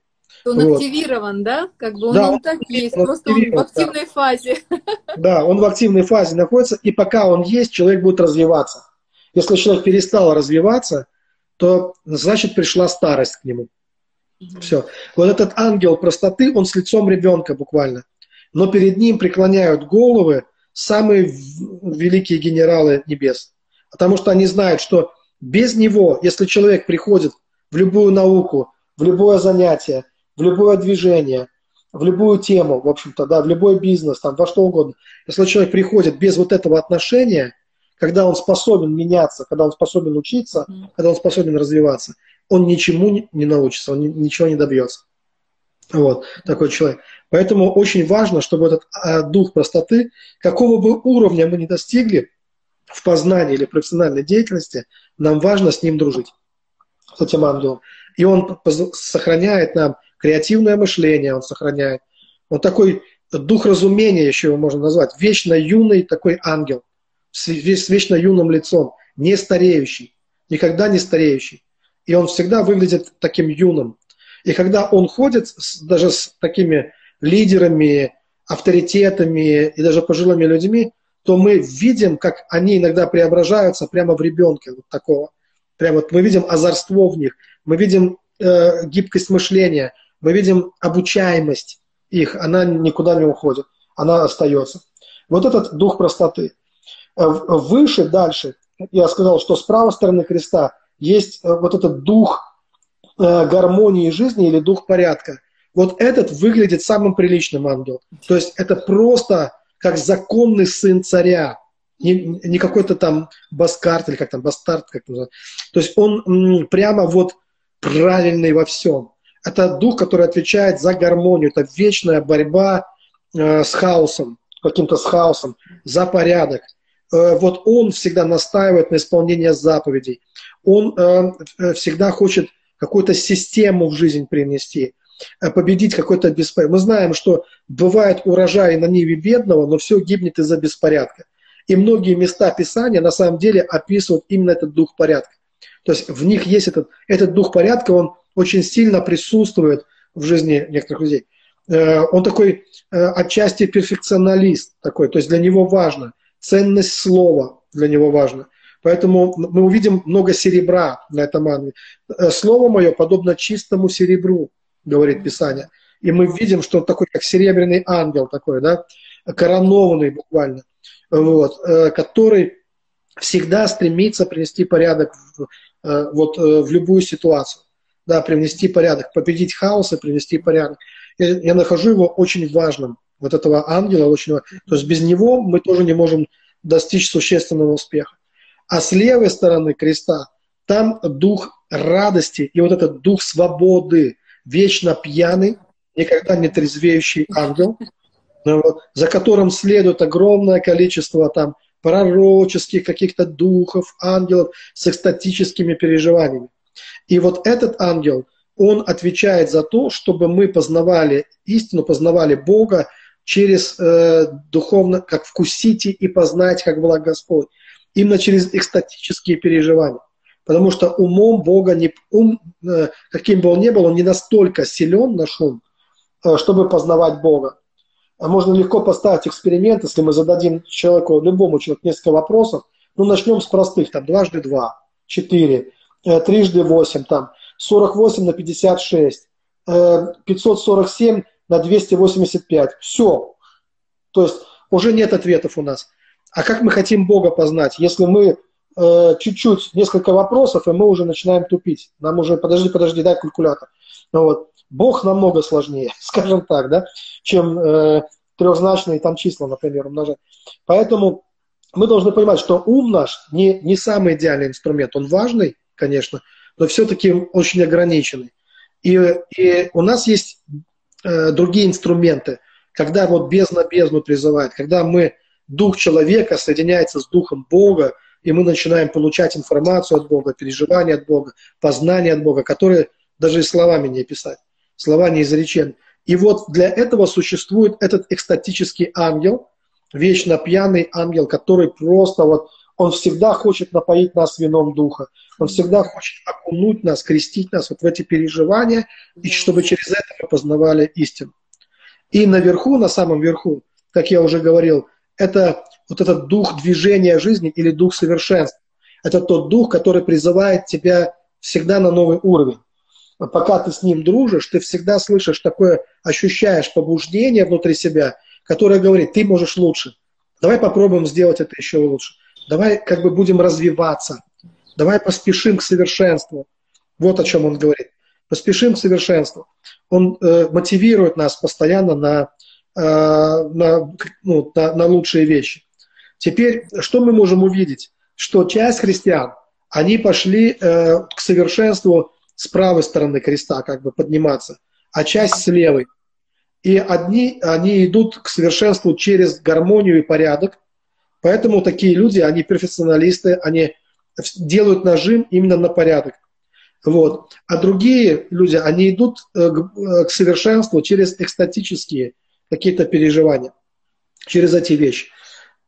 Он вот. активирован, да? Как бы он, да, он так есть, он просто он в активной да. фазе. Да, он в активной фазе находится, и пока он есть, человек будет развиваться. Если человек перестал развиваться, то значит пришла старость к нему. Угу. Все. Вот этот ангел простоты, он с лицом ребенка буквально. Но перед ним преклоняют головы самые великие генералы небес. Потому что они знают, что без него, если человек приходит в любую науку, в любое занятие, в любое движение, в любую тему, в общем-то, да, в любой бизнес, там, во что угодно. Если человек приходит без вот этого отношения, когда он способен меняться, когда он способен учиться, mm. когда он способен развиваться, он ничему не научится, он ничего не добьется. Вот, такой человек. Поэтому очень важно, чтобы этот а, дух простоты, какого бы уровня мы ни достигли в познании или профессиональной деятельности, нам важно с ним дружить, с этим ангелом. И он сохраняет нам креативное мышление он сохраняет. Он такой дух разумения еще его можно назвать, вечно юный такой ангел, с, вечно юным лицом, не стареющий, никогда не стареющий. И он всегда выглядит таким юным. И когда он ходит с, даже с такими лидерами, авторитетами и даже пожилыми людьми, то мы видим, как они иногда преображаются прямо в ребенка вот такого. Прямо вот мы видим озорство в них, мы видим э, гибкость мышления, мы видим обучаемость их, она никуда не уходит, она остается. Вот этот дух простоты. Э, выше, дальше, я сказал, что с правой стороны креста есть э, вот этот дух э, гармонии жизни или дух порядка. Вот этот выглядит самым приличным ангелом. То есть это просто как законный сын царя. Не, не какой-то там баскарт или как там, бастард, как называют. То есть он прямо вот правильный во всем. Это дух, который отвечает за гармонию. Это вечная борьба э, с хаосом, каким-то с хаосом, за порядок. Э, вот он всегда настаивает на исполнении заповедей. Он э, э всегда хочет какую-то систему в жизнь принести, победить какой-то беспорядок. Мы знаем, что бывает урожай на ниве бедного, но все гибнет из-за беспорядка. И многие места Писания на самом деле описывают именно этот дух порядка. То есть в них есть этот, этот дух порядка, он очень сильно присутствует в жизни некоторых людей. Он такой отчасти перфекционалист такой, то есть для него важно, ценность слова для него важна. Поэтому мы увидим много серебра на этом ангеле. Э, слово мое подобно чистому серебру, говорит Писание. И мы видим, что он такой, как серебряный ангел такой, да, коронованный буквально, вот, э, который всегда стремится принести порядок в, э, вот, в любую ситуацию. Да, привнести порядок, победить хаос и привнести порядок. Я, я нахожу его очень важным, вот этого ангела очень. То есть без него мы тоже не можем достичь существенного успеха. А с левой стороны креста там дух радости и вот этот дух свободы, вечно пьяный, никогда не трезвеющий ангел, ну за которым следует огромное количество там пророческих каких-то духов, ангелов с экстатическими переживаниями. И вот этот ангел, он отвечает за то, чтобы мы познавали истину, познавали Бога через э, духовно, как вкусите и познать, как благ Господь. Именно через экстатические переживания. Потому что умом Бога, не, ум, э, каким бы он ни был, он не настолько силен, наш ум, э, чтобы познавать Бога. А можно легко поставить эксперимент, если мы зададим человеку, любому человеку несколько вопросов. Ну, начнем с простых, там, дважды два, четыре, э, трижды восемь, там, 48 на 56, э, 547 на 285. Все. То есть уже нет ответов у нас. А как мы хотим Бога познать, если мы э, чуть-чуть, несколько вопросов, и мы уже начинаем тупить. Нам уже, подожди, подожди, дай калькулятор. Ну, вот. Бог намного сложнее, скажем так, да, чем э, трехзначные там числа, например, умножать. Поэтому мы должны понимать, что ум наш не, не самый идеальный инструмент. Он важный, конечно, но все-таки очень ограниченный. И, и у нас есть э, другие инструменты, когда вот бездна бездну призывает, когда мы, дух человека соединяется с духом Бога, и мы начинаем получать информацию от Бога, переживания от Бога, познание от Бога, которые даже и словами не описать, слова не изречены. И вот для этого существует этот экстатический ангел, вечно пьяный ангел, который просто вот, он всегда хочет напоить нас вином духа, он всегда хочет окунуть нас, крестить нас вот в эти переживания, и чтобы через это мы познавали истину. И наверху, на самом верху, как я уже говорил, это вот этот дух движения жизни или дух совершенства. Это тот дух, который призывает тебя всегда на новый уровень. Пока ты с ним дружишь, ты всегда слышишь такое, ощущаешь побуждение внутри себя, которое говорит, ты можешь лучше. Давай попробуем сделать это еще лучше. Давай как бы будем развиваться. Давай поспешим к совершенству. Вот о чем он говорит. Поспешим к совершенству. Он э, мотивирует нас постоянно на, э, на, ну, на, на лучшие вещи. Теперь, что мы можем увидеть? Что часть христиан, они пошли э, к совершенству с правой стороны креста, как бы подниматься, а часть с левой. И одни, они идут к совершенству через гармонию и порядок. Поэтому такие люди, они перфекционалисты, они делают нажим именно на порядок. Вот. А другие люди, они идут э, э, к совершенству через экстатические какие-то переживания, через эти вещи.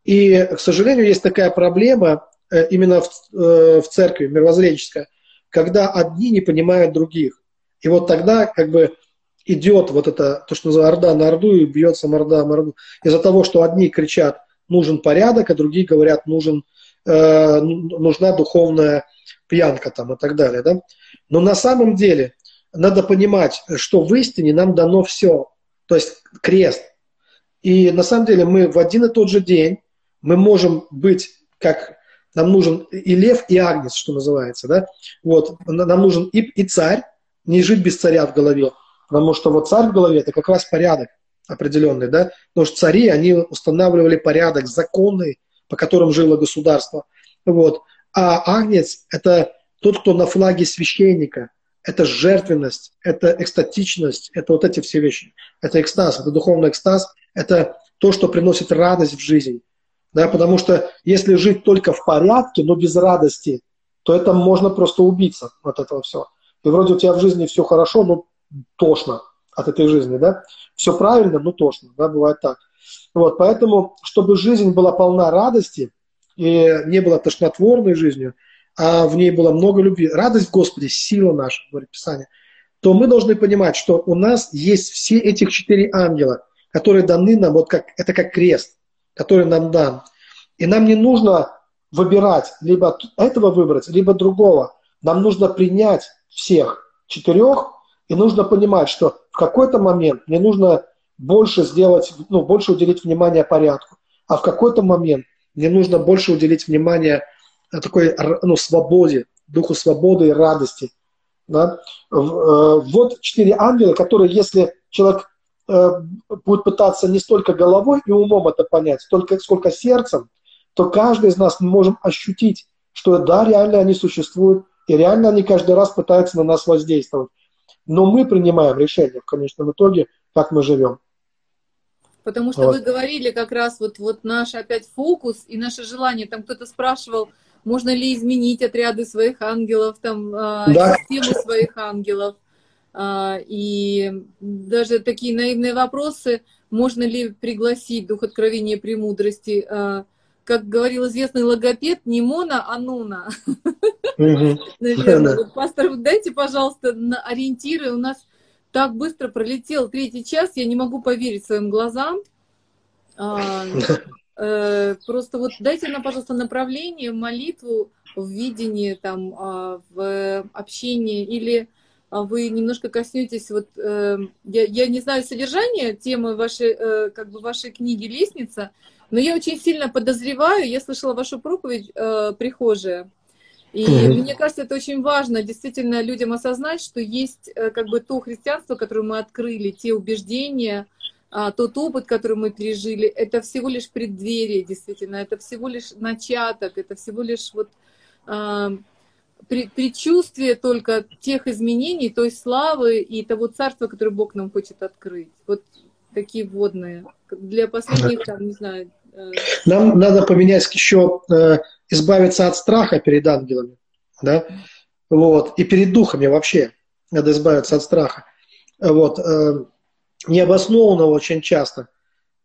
И, к сожалению, есть такая проблема э, именно в, в церкви, мировоззренческая, когда одни не понимают других. И вот тогда как бы идет вот это, то, что называется орда на орду, и бьется морда на орду. Из-за того, что одни кричат, нужен порядок, а другие говорят, нужен, э, нужна духовная пьянка там и так далее. Да? Но на самом деле надо понимать, что в истине нам дано все. То есть крест. И на самом деле мы в один и тот же день мы можем быть как нам нужен и лев, и агнец, что называется, да, вот, нам нужен и, и царь, не жить без царя в голове, потому что вот царь в голове – это как раз порядок определенный, да, потому что цари, они устанавливали порядок, законы, по которым жило государство, вот, а агнец – это тот, кто на флаге священника, это жертвенность, это экстатичность, это вот эти все вещи, это экстаз, это духовный экстаз, это то, что приносит радость в жизнь, да, потому что если жить только в порядке, но без радости, то это можно просто убиться от этого всего. И вроде у тебя в жизни все хорошо, но тошно от этой жизни, да? Все правильно, но тошно, да, бывает так. Вот, поэтому, чтобы жизнь была полна радости и не была тошнотворной жизнью, а в ней было много любви, радость в Господе, сила наша, говорит Писание, то мы должны понимать, что у нас есть все этих четыре ангела, которые даны нам, вот как, это как крест который нам дан. И нам не нужно выбирать, либо этого выбрать, либо другого. Нам нужно принять всех четырех, и нужно понимать, что в какой-то момент мне нужно больше сделать, ну, больше уделить внимание порядку, а в какой-то момент мне нужно больше уделить внимание такой ну, свободе, духу свободы и радости. Да? Э, вот четыре ангела, которые, если человек э, будет пытаться не столько головой и умом это понять, только сколько сердцем, то каждый из нас мы можем ощутить, что да, реально они существуют, и реально они каждый раз пытаются на нас воздействовать. Но мы принимаем решение в конечном итоге, как мы живем. Потому что вот. вы говорили как раз вот, вот наш опять фокус и наше желание. Там кто-то спрашивал, можно ли изменить отряды своих ангелов, там, а, да. систему своих ангелов. А, и даже такие наивные вопросы, можно ли пригласить Дух Откровения Премудрости, а, как говорил известный логопед, не Мона, а Нуна. Наверное. Пастор, дайте, пожалуйста, на ориентиры. У нас так быстро пролетел третий час, я не могу поверить своим глазам. Э, просто вот дайте нам, пожалуйста, направление, молитву в видении, там, а, в общении, или а, вы немножко коснетесь, вот, э, я, я не знаю содержание темы вашей, э, как бы вашей книги «Лестница», но я очень сильно подозреваю, я слышала вашу проповедь «Прихожая», и mm-hmm. мне кажется, это очень важно действительно людям осознать, что есть как бы то христианство, которое мы открыли, те убеждения, а, тот опыт, который мы пережили, это всего лишь преддверие, действительно, это всего лишь начаток, это всего лишь вот а, предчувствие только тех изменений, той славы и того царства, которое Бог нам хочет открыть. Вот такие водные. Для последних, там, не знаю... Нам надо поменять еще, э, избавиться от страха перед ангелами, да, вот, и перед духами вообще надо избавиться от страха. Вот, э, необоснованного очень часто.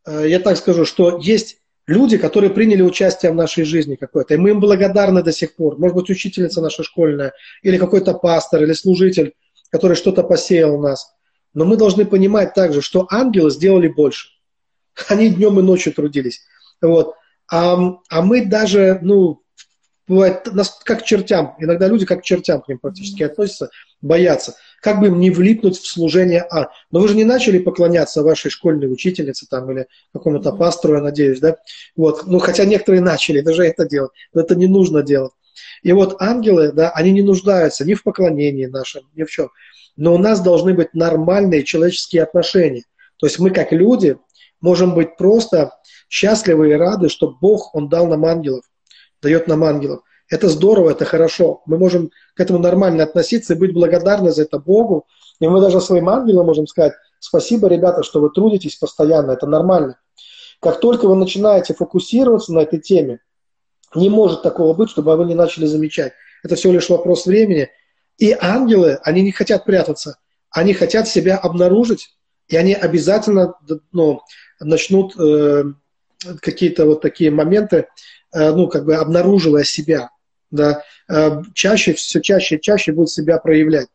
Э, я так скажу, что есть люди, которые приняли участие в нашей жизни какой-то, и мы им благодарны до сих пор. Может быть, учительница наша школьная, или какой-то пастор, или служитель, который что-то посеял у нас. Но мы должны понимать также, что ангелы сделали больше. Они днем и ночью трудились. Вот. А, а мы даже, ну, бывает, нас как к чертям. Иногда люди как к чертям к ним практически относятся, боятся как бы им не влипнуть в служение А. Но вы же не начали поклоняться вашей школьной учительнице там или какому-то пастору, я надеюсь, да? Вот. Ну, хотя некоторые начали даже это делать, но это не нужно делать. И вот ангелы, да, они не нуждаются ни в поклонении нашем, ни в чем. Но у нас должны быть нормальные человеческие отношения. То есть мы как люди можем быть просто счастливы и рады, что Бог, Он дал нам ангелов, дает нам ангелов. Это здорово, это хорошо. Мы можем к этому нормально относиться и быть благодарны за это Богу. И мы даже своим ангелам можем сказать, спасибо, ребята, что вы трудитесь постоянно, это нормально. Как только вы начинаете фокусироваться на этой теме, не может такого быть, чтобы вы не начали замечать. Это всего лишь вопрос времени. И ангелы, они не хотят прятаться. Они хотят себя обнаружить, и они обязательно ну, начнут э, какие-то вот такие моменты, э, ну, как бы обнаруживая себя да, э, чаще, все чаще и чаще будет себя проявлять.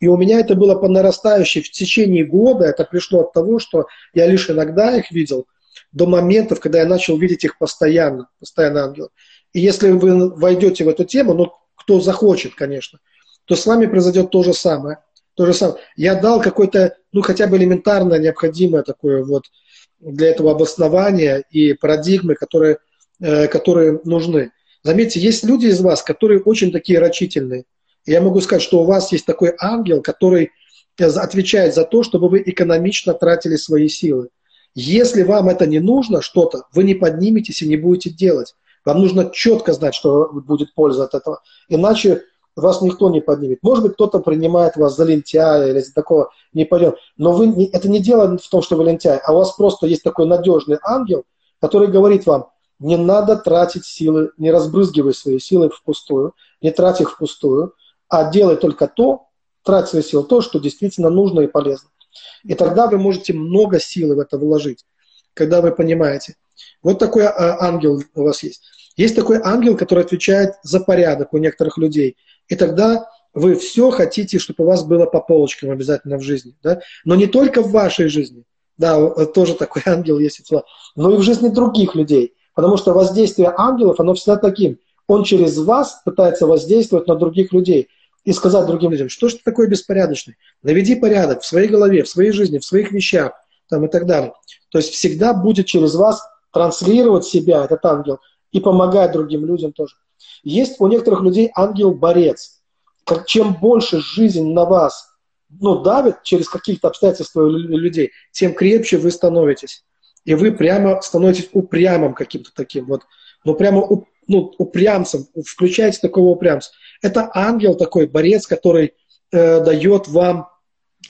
И у меня это было по нарастающей в течение года. Это пришло от того, что я лишь иногда их видел, до моментов, когда я начал видеть их постоянно, постоянно ангелов. И если вы войдете в эту тему, ну, кто захочет, конечно, то с вами произойдет то же самое. То же самое. Я дал какое-то, ну, хотя бы элементарное, необходимое такое вот для этого обоснования и парадигмы, которые, э, которые нужны. Заметьте, есть люди из вас, которые очень такие рачительные. я могу сказать, что у вас есть такой ангел, который э, отвечает за то, чтобы вы экономично тратили свои силы. Если вам это не нужно, что-то, вы не подниметесь и не будете делать. Вам нужно четко знать, что будет польза от этого. Иначе вас никто не поднимет. Может быть, кто-то принимает вас за лентяя или за такого не пойдет. Но вы, это не дело в том, что вы лентяй, а у вас просто есть такой надежный ангел, который говорит вам, не надо тратить силы, не разбрызгивай свои силы впустую, не трать их впустую, а делай только то, трать свои силы, то, что действительно нужно и полезно. И тогда вы можете много силы в это вложить, когда вы понимаете. Вот такой а, ангел у вас есть. Есть такой ангел, который отвечает за порядок у некоторых людей. И тогда вы все хотите, чтобы у вас было по полочкам обязательно в жизни. Да? Но не только в вашей жизни. Да, тоже такой ангел есть, но и в жизни других людей. Потому что воздействие ангелов, оно всегда таким. он через вас пытается воздействовать на других людей и сказать другим людям, что ж ты такой беспорядочный, наведи порядок в своей голове, в своей жизни, в своих вещах там, и так далее. То есть всегда будет через вас транслировать себя, этот ангел, и помогать другим людям тоже. Есть у некоторых людей ангел-борец. Чем больше жизнь на вас ну, давит через каких-то обстоятельства людей, тем крепче вы становитесь. И вы прямо становитесь упрямым каким-то таким вот, ну прямо ну, упрямцем, включаете такого упрямца. Это ангел такой, борец, который э, дает вам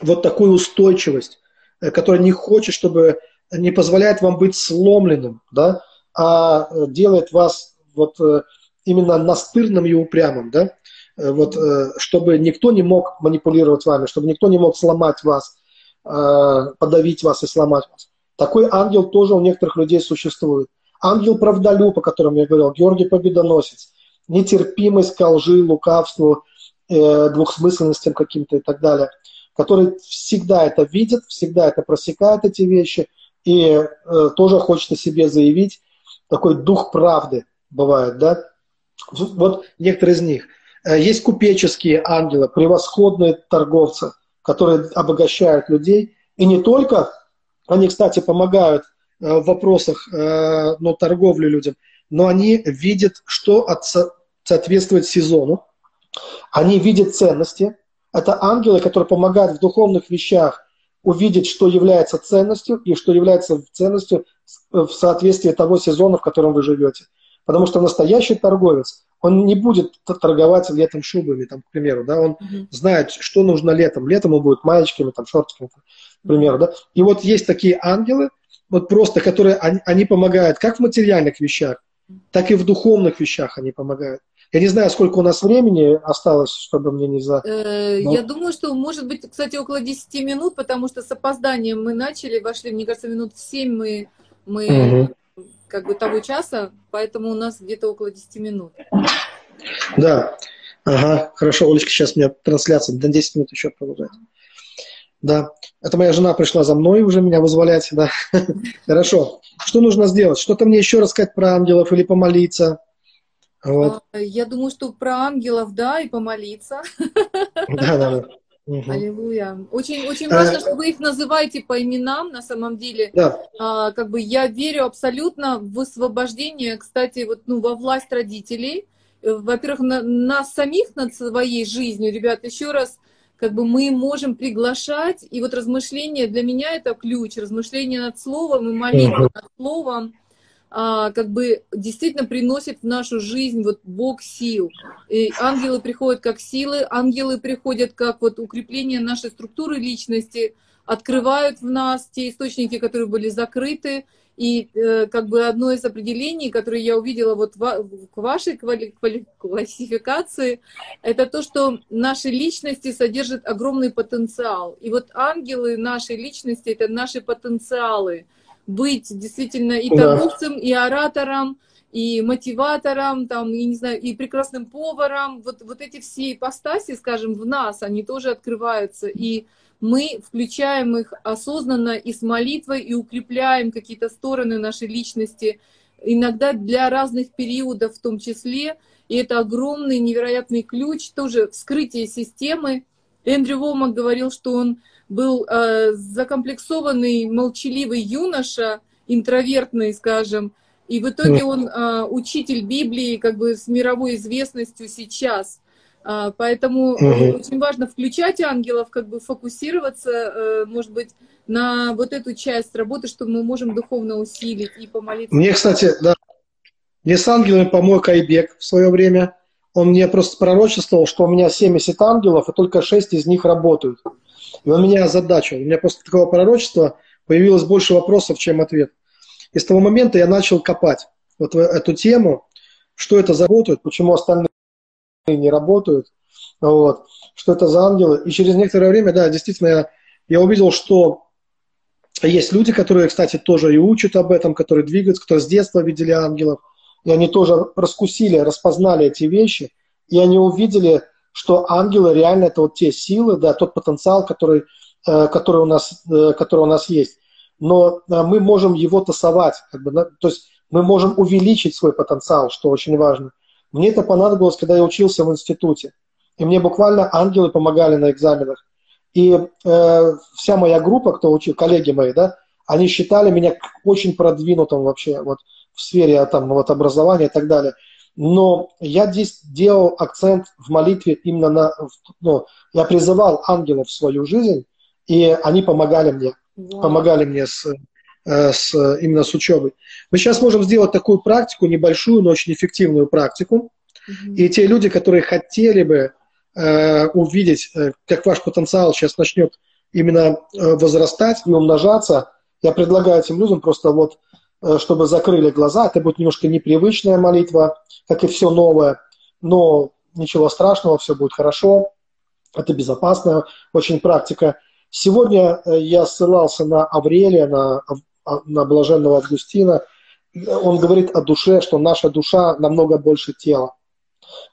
вот такую устойчивость, э, который не хочет, чтобы, не позволяет вам быть сломленным, да, а э, делает вас вот э, именно настырным и упрямым, да, э, вот, чтобы никто не мог манипулировать вами, чтобы никто не мог сломать вас, э, подавить вас и сломать вас. Такой ангел тоже у некоторых людей существует. Ангел правдолюб, о котором я говорил, Георгий Победоносец, нетерпимость к лжи, лукавству, двухсмысленностям каким-то и так далее, который всегда это видит, всегда это просекает эти вещи и тоже хочет о себе заявить. Такой дух правды бывает, да? Вот некоторые из них. Э, есть купеческие ангелы, превосходные торговцы, которые обогащают людей. И не только, они, кстати, помогают – Э, в вопросах э, ну, торговли людям, но они видят, что от, соответствует сезону, они видят ценности. Это ангелы, которые помогают в духовных вещах увидеть, что является ценностью и что является ценностью в соответствии того сезона, в котором вы живете. Потому что настоящий торговец, он не будет торговать летом шубами, там, к примеру, да, он mm-hmm. знает, что нужно летом. Летом он будет маечками, там, шортиками, к примеру, да. И вот есть такие ангелы, вот просто, которые они, они помогают как в материальных вещах, так и в духовных вещах они помогают. Я не знаю, сколько у нас времени осталось, чтобы мне не за... Э, Но... Я думаю, что может быть, кстати, около 10 минут, потому что с опозданием мы начали, вошли, мне кажется, минут в 7 мы, мы угу. как бы того часа, поэтому у нас где-то около 10 минут. Да, ага, хорошо, Олечка, сейчас у меня трансляция, до 10 минут еще продолжать. Да, это моя жена пришла за мной уже меня вызволять, да. Хорошо. Что нужно сделать? Что-то мне еще рассказать про ангелов или помолиться? Вот. А, я думаю, что про ангелов, да, и помолиться. Да, да, да. Угу. Аллилуйя. Очень, очень важно, что вы их называете по именам, на самом деле. Да. А, как бы я верю абсолютно в освобождение, кстати, вот, ну, во власть родителей. Во-первых, на, нас самих над своей жизнью, ребят, еще раз как бы мы можем приглашать, и вот размышление для меня это ключ, размышление над словом и молитва над словом, а, как бы действительно приносит в нашу жизнь вот Бог сил. И ангелы приходят как силы, ангелы приходят как вот укрепление нашей структуры личности, открывают в нас те источники, которые были закрыты, и э, как бы одно из определений, которое я увидела вот в, к вашей квали, квали, классификации, это то, что наши личности содержат огромный потенциал. И вот ангелы нашей личности — это наши потенциалы. Быть действительно и торговцем, да. и оратором, и мотиватором, там, и, не знаю, и прекрасным поваром. Вот, вот эти все ипостаси, скажем, в нас, они тоже открываются. И мы включаем их осознанно и с молитвой, и укрепляем какие-то стороны нашей личности, иногда для разных периодов в том числе. И это огромный, невероятный ключ, тоже вскрытие системы. Эндрю Вомак говорил, что он был э, закомплексованный, молчаливый юноша, интровертный, скажем, и в итоге он э, учитель Библии, как бы с мировой известностью сейчас. А, поэтому угу. очень важно включать ангелов, как бы фокусироваться, э, может быть, на вот эту часть работы, что мы можем духовно усилить и помолиться. Мне, кстати, да, мне с ангелами помог Айбек в свое время. Он мне просто пророчествовал, что у меня 70 ангелов, и только 6 из них работают. И он меня озадачил. У меня после такого пророчества появилось больше вопросов, чем ответ. И с того момента я начал копать вот эту тему, что это за работают, почему остальные не работают, вот, что это за ангелы. И через некоторое время, да, действительно, я, я увидел, что есть люди, которые, кстати, тоже и учат об этом, которые двигаются, которые с детства видели ангелов, и они тоже раскусили, распознали эти вещи, и они увидели, что ангелы реально это вот те силы, да, тот потенциал, который, э, который, у, нас, э, который у нас есть. Но э, мы можем его тасовать, как бы, то есть мы можем увеличить свой потенциал, что очень важно. Мне это понадобилось, когда я учился в институте. И мне буквально ангелы помогали на экзаменах. И э, вся моя группа, кто учил, коллеги мои, да, они считали меня очень продвинутым вообще вот, в сфере там, вот, образования и так далее. Но я здесь делал акцент в молитве именно на... Ну, я призывал ангелов в свою жизнь, и они помогали мне. Wow. Помогали мне с, э, с, именно с учебой. Мы сейчас можем сделать такую практику, небольшую, но очень эффективную практику. Mm-hmm. И те люди, которые хотели бы э, увидеть, э, как ваш потенциал сейчас начнет именно э, возрастать и умножаться, я предлагаю этим людям просто вот, чтобы закрыли глаза, это будет немножко непривычная молитва, как и все новое, но ничего страшного, все будет хорошо, это безопасная очень практика. Сегодня э, я ссылался на Аврелия, на, а, на блаженного Августина. Он говорит о душе, что наша душа намного больше тела.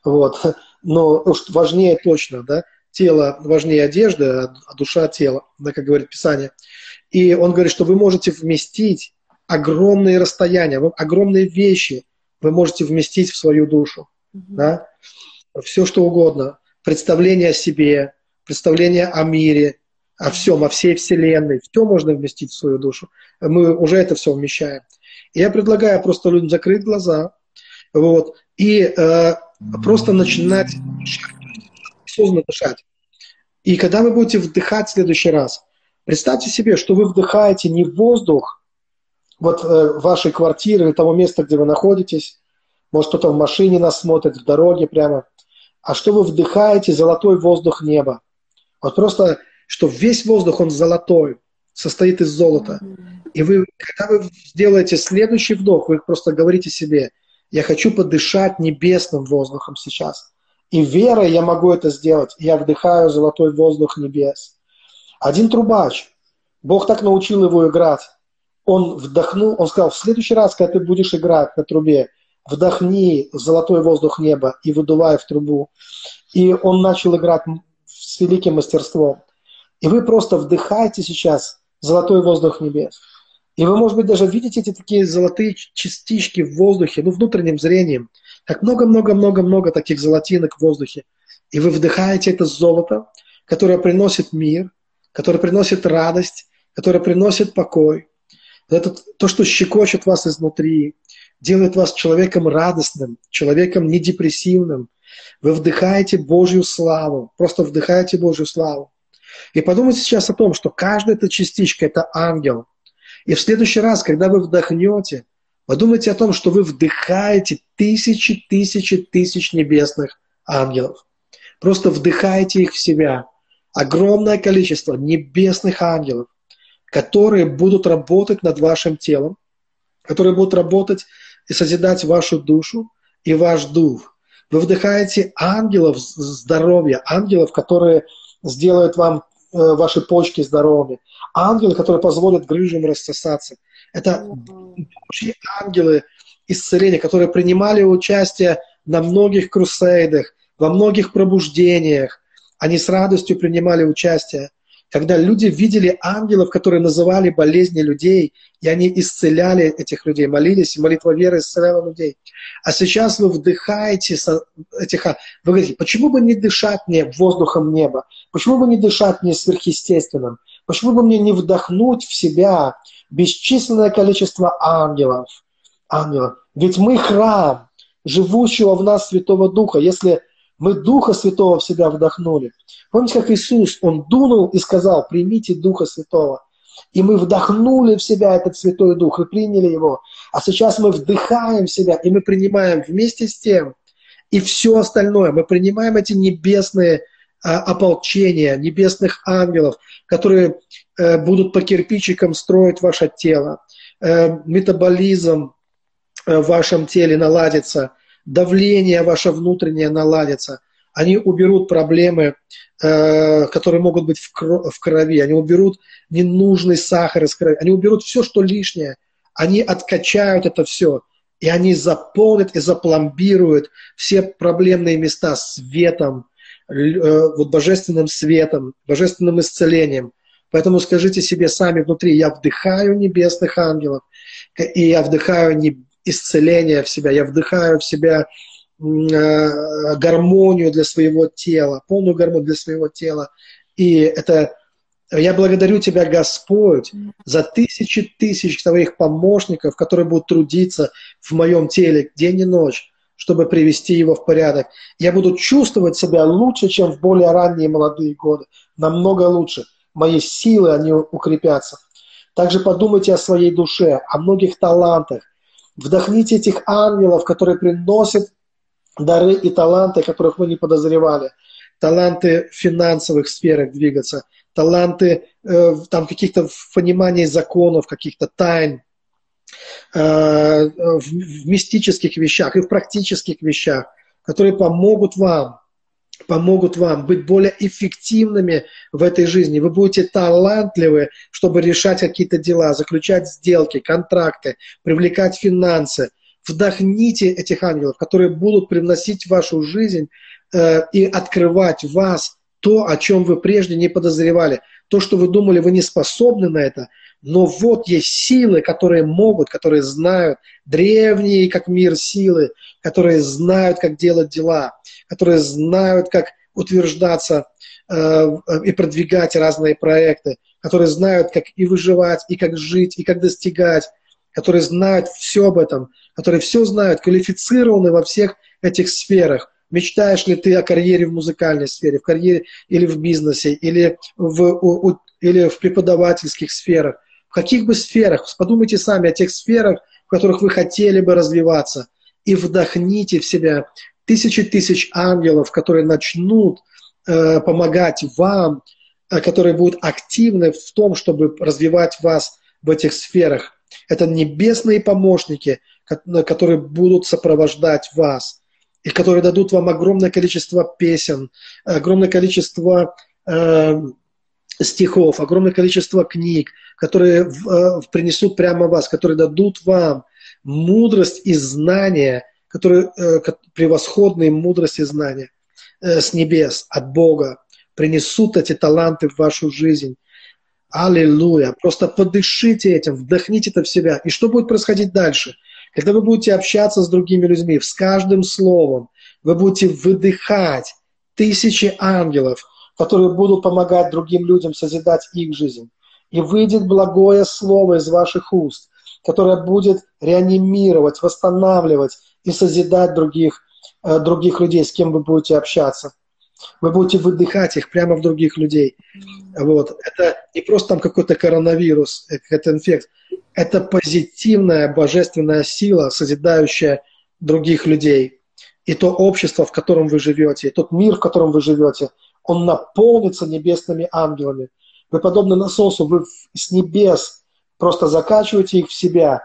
Вот. Но уж важнее точно, да, тело важнее одежды, а душа – тело, да, как говорит Писание. И он говорит, что вы можете вместить огромные расстояния, огромные вещи вы можете вместить в свою душу. Mm-hmm. Да? Все, что угодно. Представление о себе, представление о мире, о всем, о всей Вселенной. Все можно вместить в свою душу. Мы уже это все вмещаем. И я предлагаю просто людям закрыть глаза вот, и э, просто начинать осознанно дышать. И когда вы будете вдыхать в следующий раз, представьте себе, что вы вдыхаете не воздух вот э, вашей квартиры или того места, где вы находитесь, может кто-то в машине нас смотрит, в дороге прямо, а что вы вдыхаете золотой воздух неба. Вот просто что весь воздух, он золотой, состоит из золота. И вы, когда вы сделаете следующий вдох, вы просто говорите себе, я хочу подышать небесным воздухом сейчас. И верой я могу это сделать. Я вдыхаю золотой воздух небес. Один трубач, Бог так научил его играть. Он вдохнул, он сказал, в следующий раз, когда ты будешь играть на трубе, вдохни золотой воздух неба и выдувай в трубу. И он начал играть с великим мастерством. И вы просто вдыхаете сейчас золотой воздух небес. И вы, может быть, даже видите эти такие золотые частички в воздухе, ну, внутренним зрением, как много-много-много-много таких золотинок в воздухе. И вы вдыхаете это золото, которое приносит мир, которое приносит радость, которое приносит покой. Это то, что щекочет вас изнутри, делает вас человеком радостным, человеком не депрессивным. Вы вдыхаете Божью славу, просто вдыхаете Божью славу. И подумайте сейчас о том, что каждая эта частичка – это ангел. И в следующий раз, когда вы вдохнете, подумайте о том, что вы вдыхаете тысячи, тысячи, тысяч небесных ангелов. Просто вдыхайте их в себя. Огромное количество небесных ангелов, которые будут работать над вашим телом, которые будут работать и созидать вашу душу и ваш дух. Вы вдыхаете ангелов здоровья, ангелов, которые сделают вам э, ваши почки здоровыми. Ангелы, которые позволят грыжам рассосаться. Это Божьи ангелы исцеления, которые принимали участие на многих крусейдах, во многих пробуждениях. Они с радостью принимали участие когда люди видели ангелов, которые называли болезни людей, и они исцеляли этих людей, молились, и молитва веры исцеляла людей. А сейчас вы вдыхаете этих... Вы говорите, почему бы не дышать мне воздухом неба? Почему бы не дышать мне сверхъестественным? Почему бы мне не вдохнуть в себя бесчисленное количество ангелов? ангелов? Ведь мы храм живущего в нас Святого Духа. Если мы Духа Святого в себя вдохнули. Помните, как Иисус, Он дунул и сказал, примите Духа Святого. И мы вдохнули в себя этот Святой Дух и приняли его. А сейчас мы вдыхаем в себя, и мы принимаем вместе с тем и все остальное. Мы принимаем эти небесные а, ополчения, небесных ангелов, которые э, будут по кирпичикам строить ваше тело. Э, метаболизм э, в вашем теле наладится – давление ваше внутреннее наладится, они уберут проблемы, э, которые могут быть в, кро- в крови, они уберут ненужный сахар из крови, они уберут все, что лишнее, они откачают это все, и они заполнят и запломбируют все проблемные места светом, э, вот божественным светом, божественным исцелением. Поэтому скажите себе сами внутри, я вдыхаю небесных ангелов, и я вдыхаю исцеление в себя, я вдыхаю в себя гармонию для своего тела, полную гармонию для своего тела. И это я благодарю Тебя, Господь, за тысячи тысяч Твоих помощников, которые будут трудиться в моем теле день и ночь, чтобы привести его в порядок. Я буду чувствовать себя лучше, чем в более ранние молодые годы. Намного лучше. Мои силы, они укрепятся. Также подумайте о своей душе, о многих талантах. Вдохните этих ангелов, которые приносят дары и таланты, которых вы не подозревали. Таланты в финансовых сферах двигаться, таланты э, там каких-то пониманий законов, каких-то тайн, э, в, в мистических вещах и в практических вещах, которые помогут вам помогут вам быть более эффективными в этой жизни. Вы будете талантливы, чтобы решать какие-то дела, заключать сделки, контракты, привлекать финансы. Вдохните этих ангелов, которые будут привносить в вашу жизнь э, и открывать вас то, о чем вы прежде не подозревали. То, что вы думали, вы не способны на это, но вот есть силы, которые могут, которые знают, древние, как мир силы, которые знают, как делать дела, которые знают, как утверждаться э, и продвигать разные проекты, которые знают, как и выживать, и как жить, и как достигать, которые знают все об этом, которые все знают, квалифицированы во всех этих сферах. Мечтаешь ли ты о карьере в музыкальной сфере, в карьере или в бизнесе, или в, у, у, или в преподавательских сферах? Каких бы сферах? Подумайте сами о тех сферах, в которых вы хотели бы развиваться, и вдохните в себя тысячи тысяч ангелов, которые начнут э, помогать вам, э, которые будут активны в том, чтобы развивать вас в этих сферах. Это небесные помощники, которые будут сопровождать вас и которые дадут вам огромное количество песен, огромное количество э, стихов, огромное количество книг, которые э, принесут прямо вас, которые дадут вам мудрость и знания, которые э, превосходные мудрость и знания э, с небес, от Бога, принесут эти таланты в вашу жизнь. Аллилуйя. Просто подышите этим, вдохните это в себя. И что будет происходить дальше? Когда вы будете общаться с другими людьми, с каждым словом, вы будете выдыхать тысячи ангелов, которые будут помогать другим людям созидать их жизнь. И выйдет благое слово из ваших уст, которое будет реанимировать, восстанавливать и созидать других, э, других людей, с кем вы будете общаться. Вы будете выдыхать их прямо в других людей. Вот. Это не просто там какой-то коронавирус, э, какой-то инфекция это позитивная божественная сила, созидающая других людей. И то общество, в котором вы живете, и тот мир, в котором вы живете, он наполнится небесными ангелами. Вы подобны насосу, вы с небес просто закачиваете их в себя,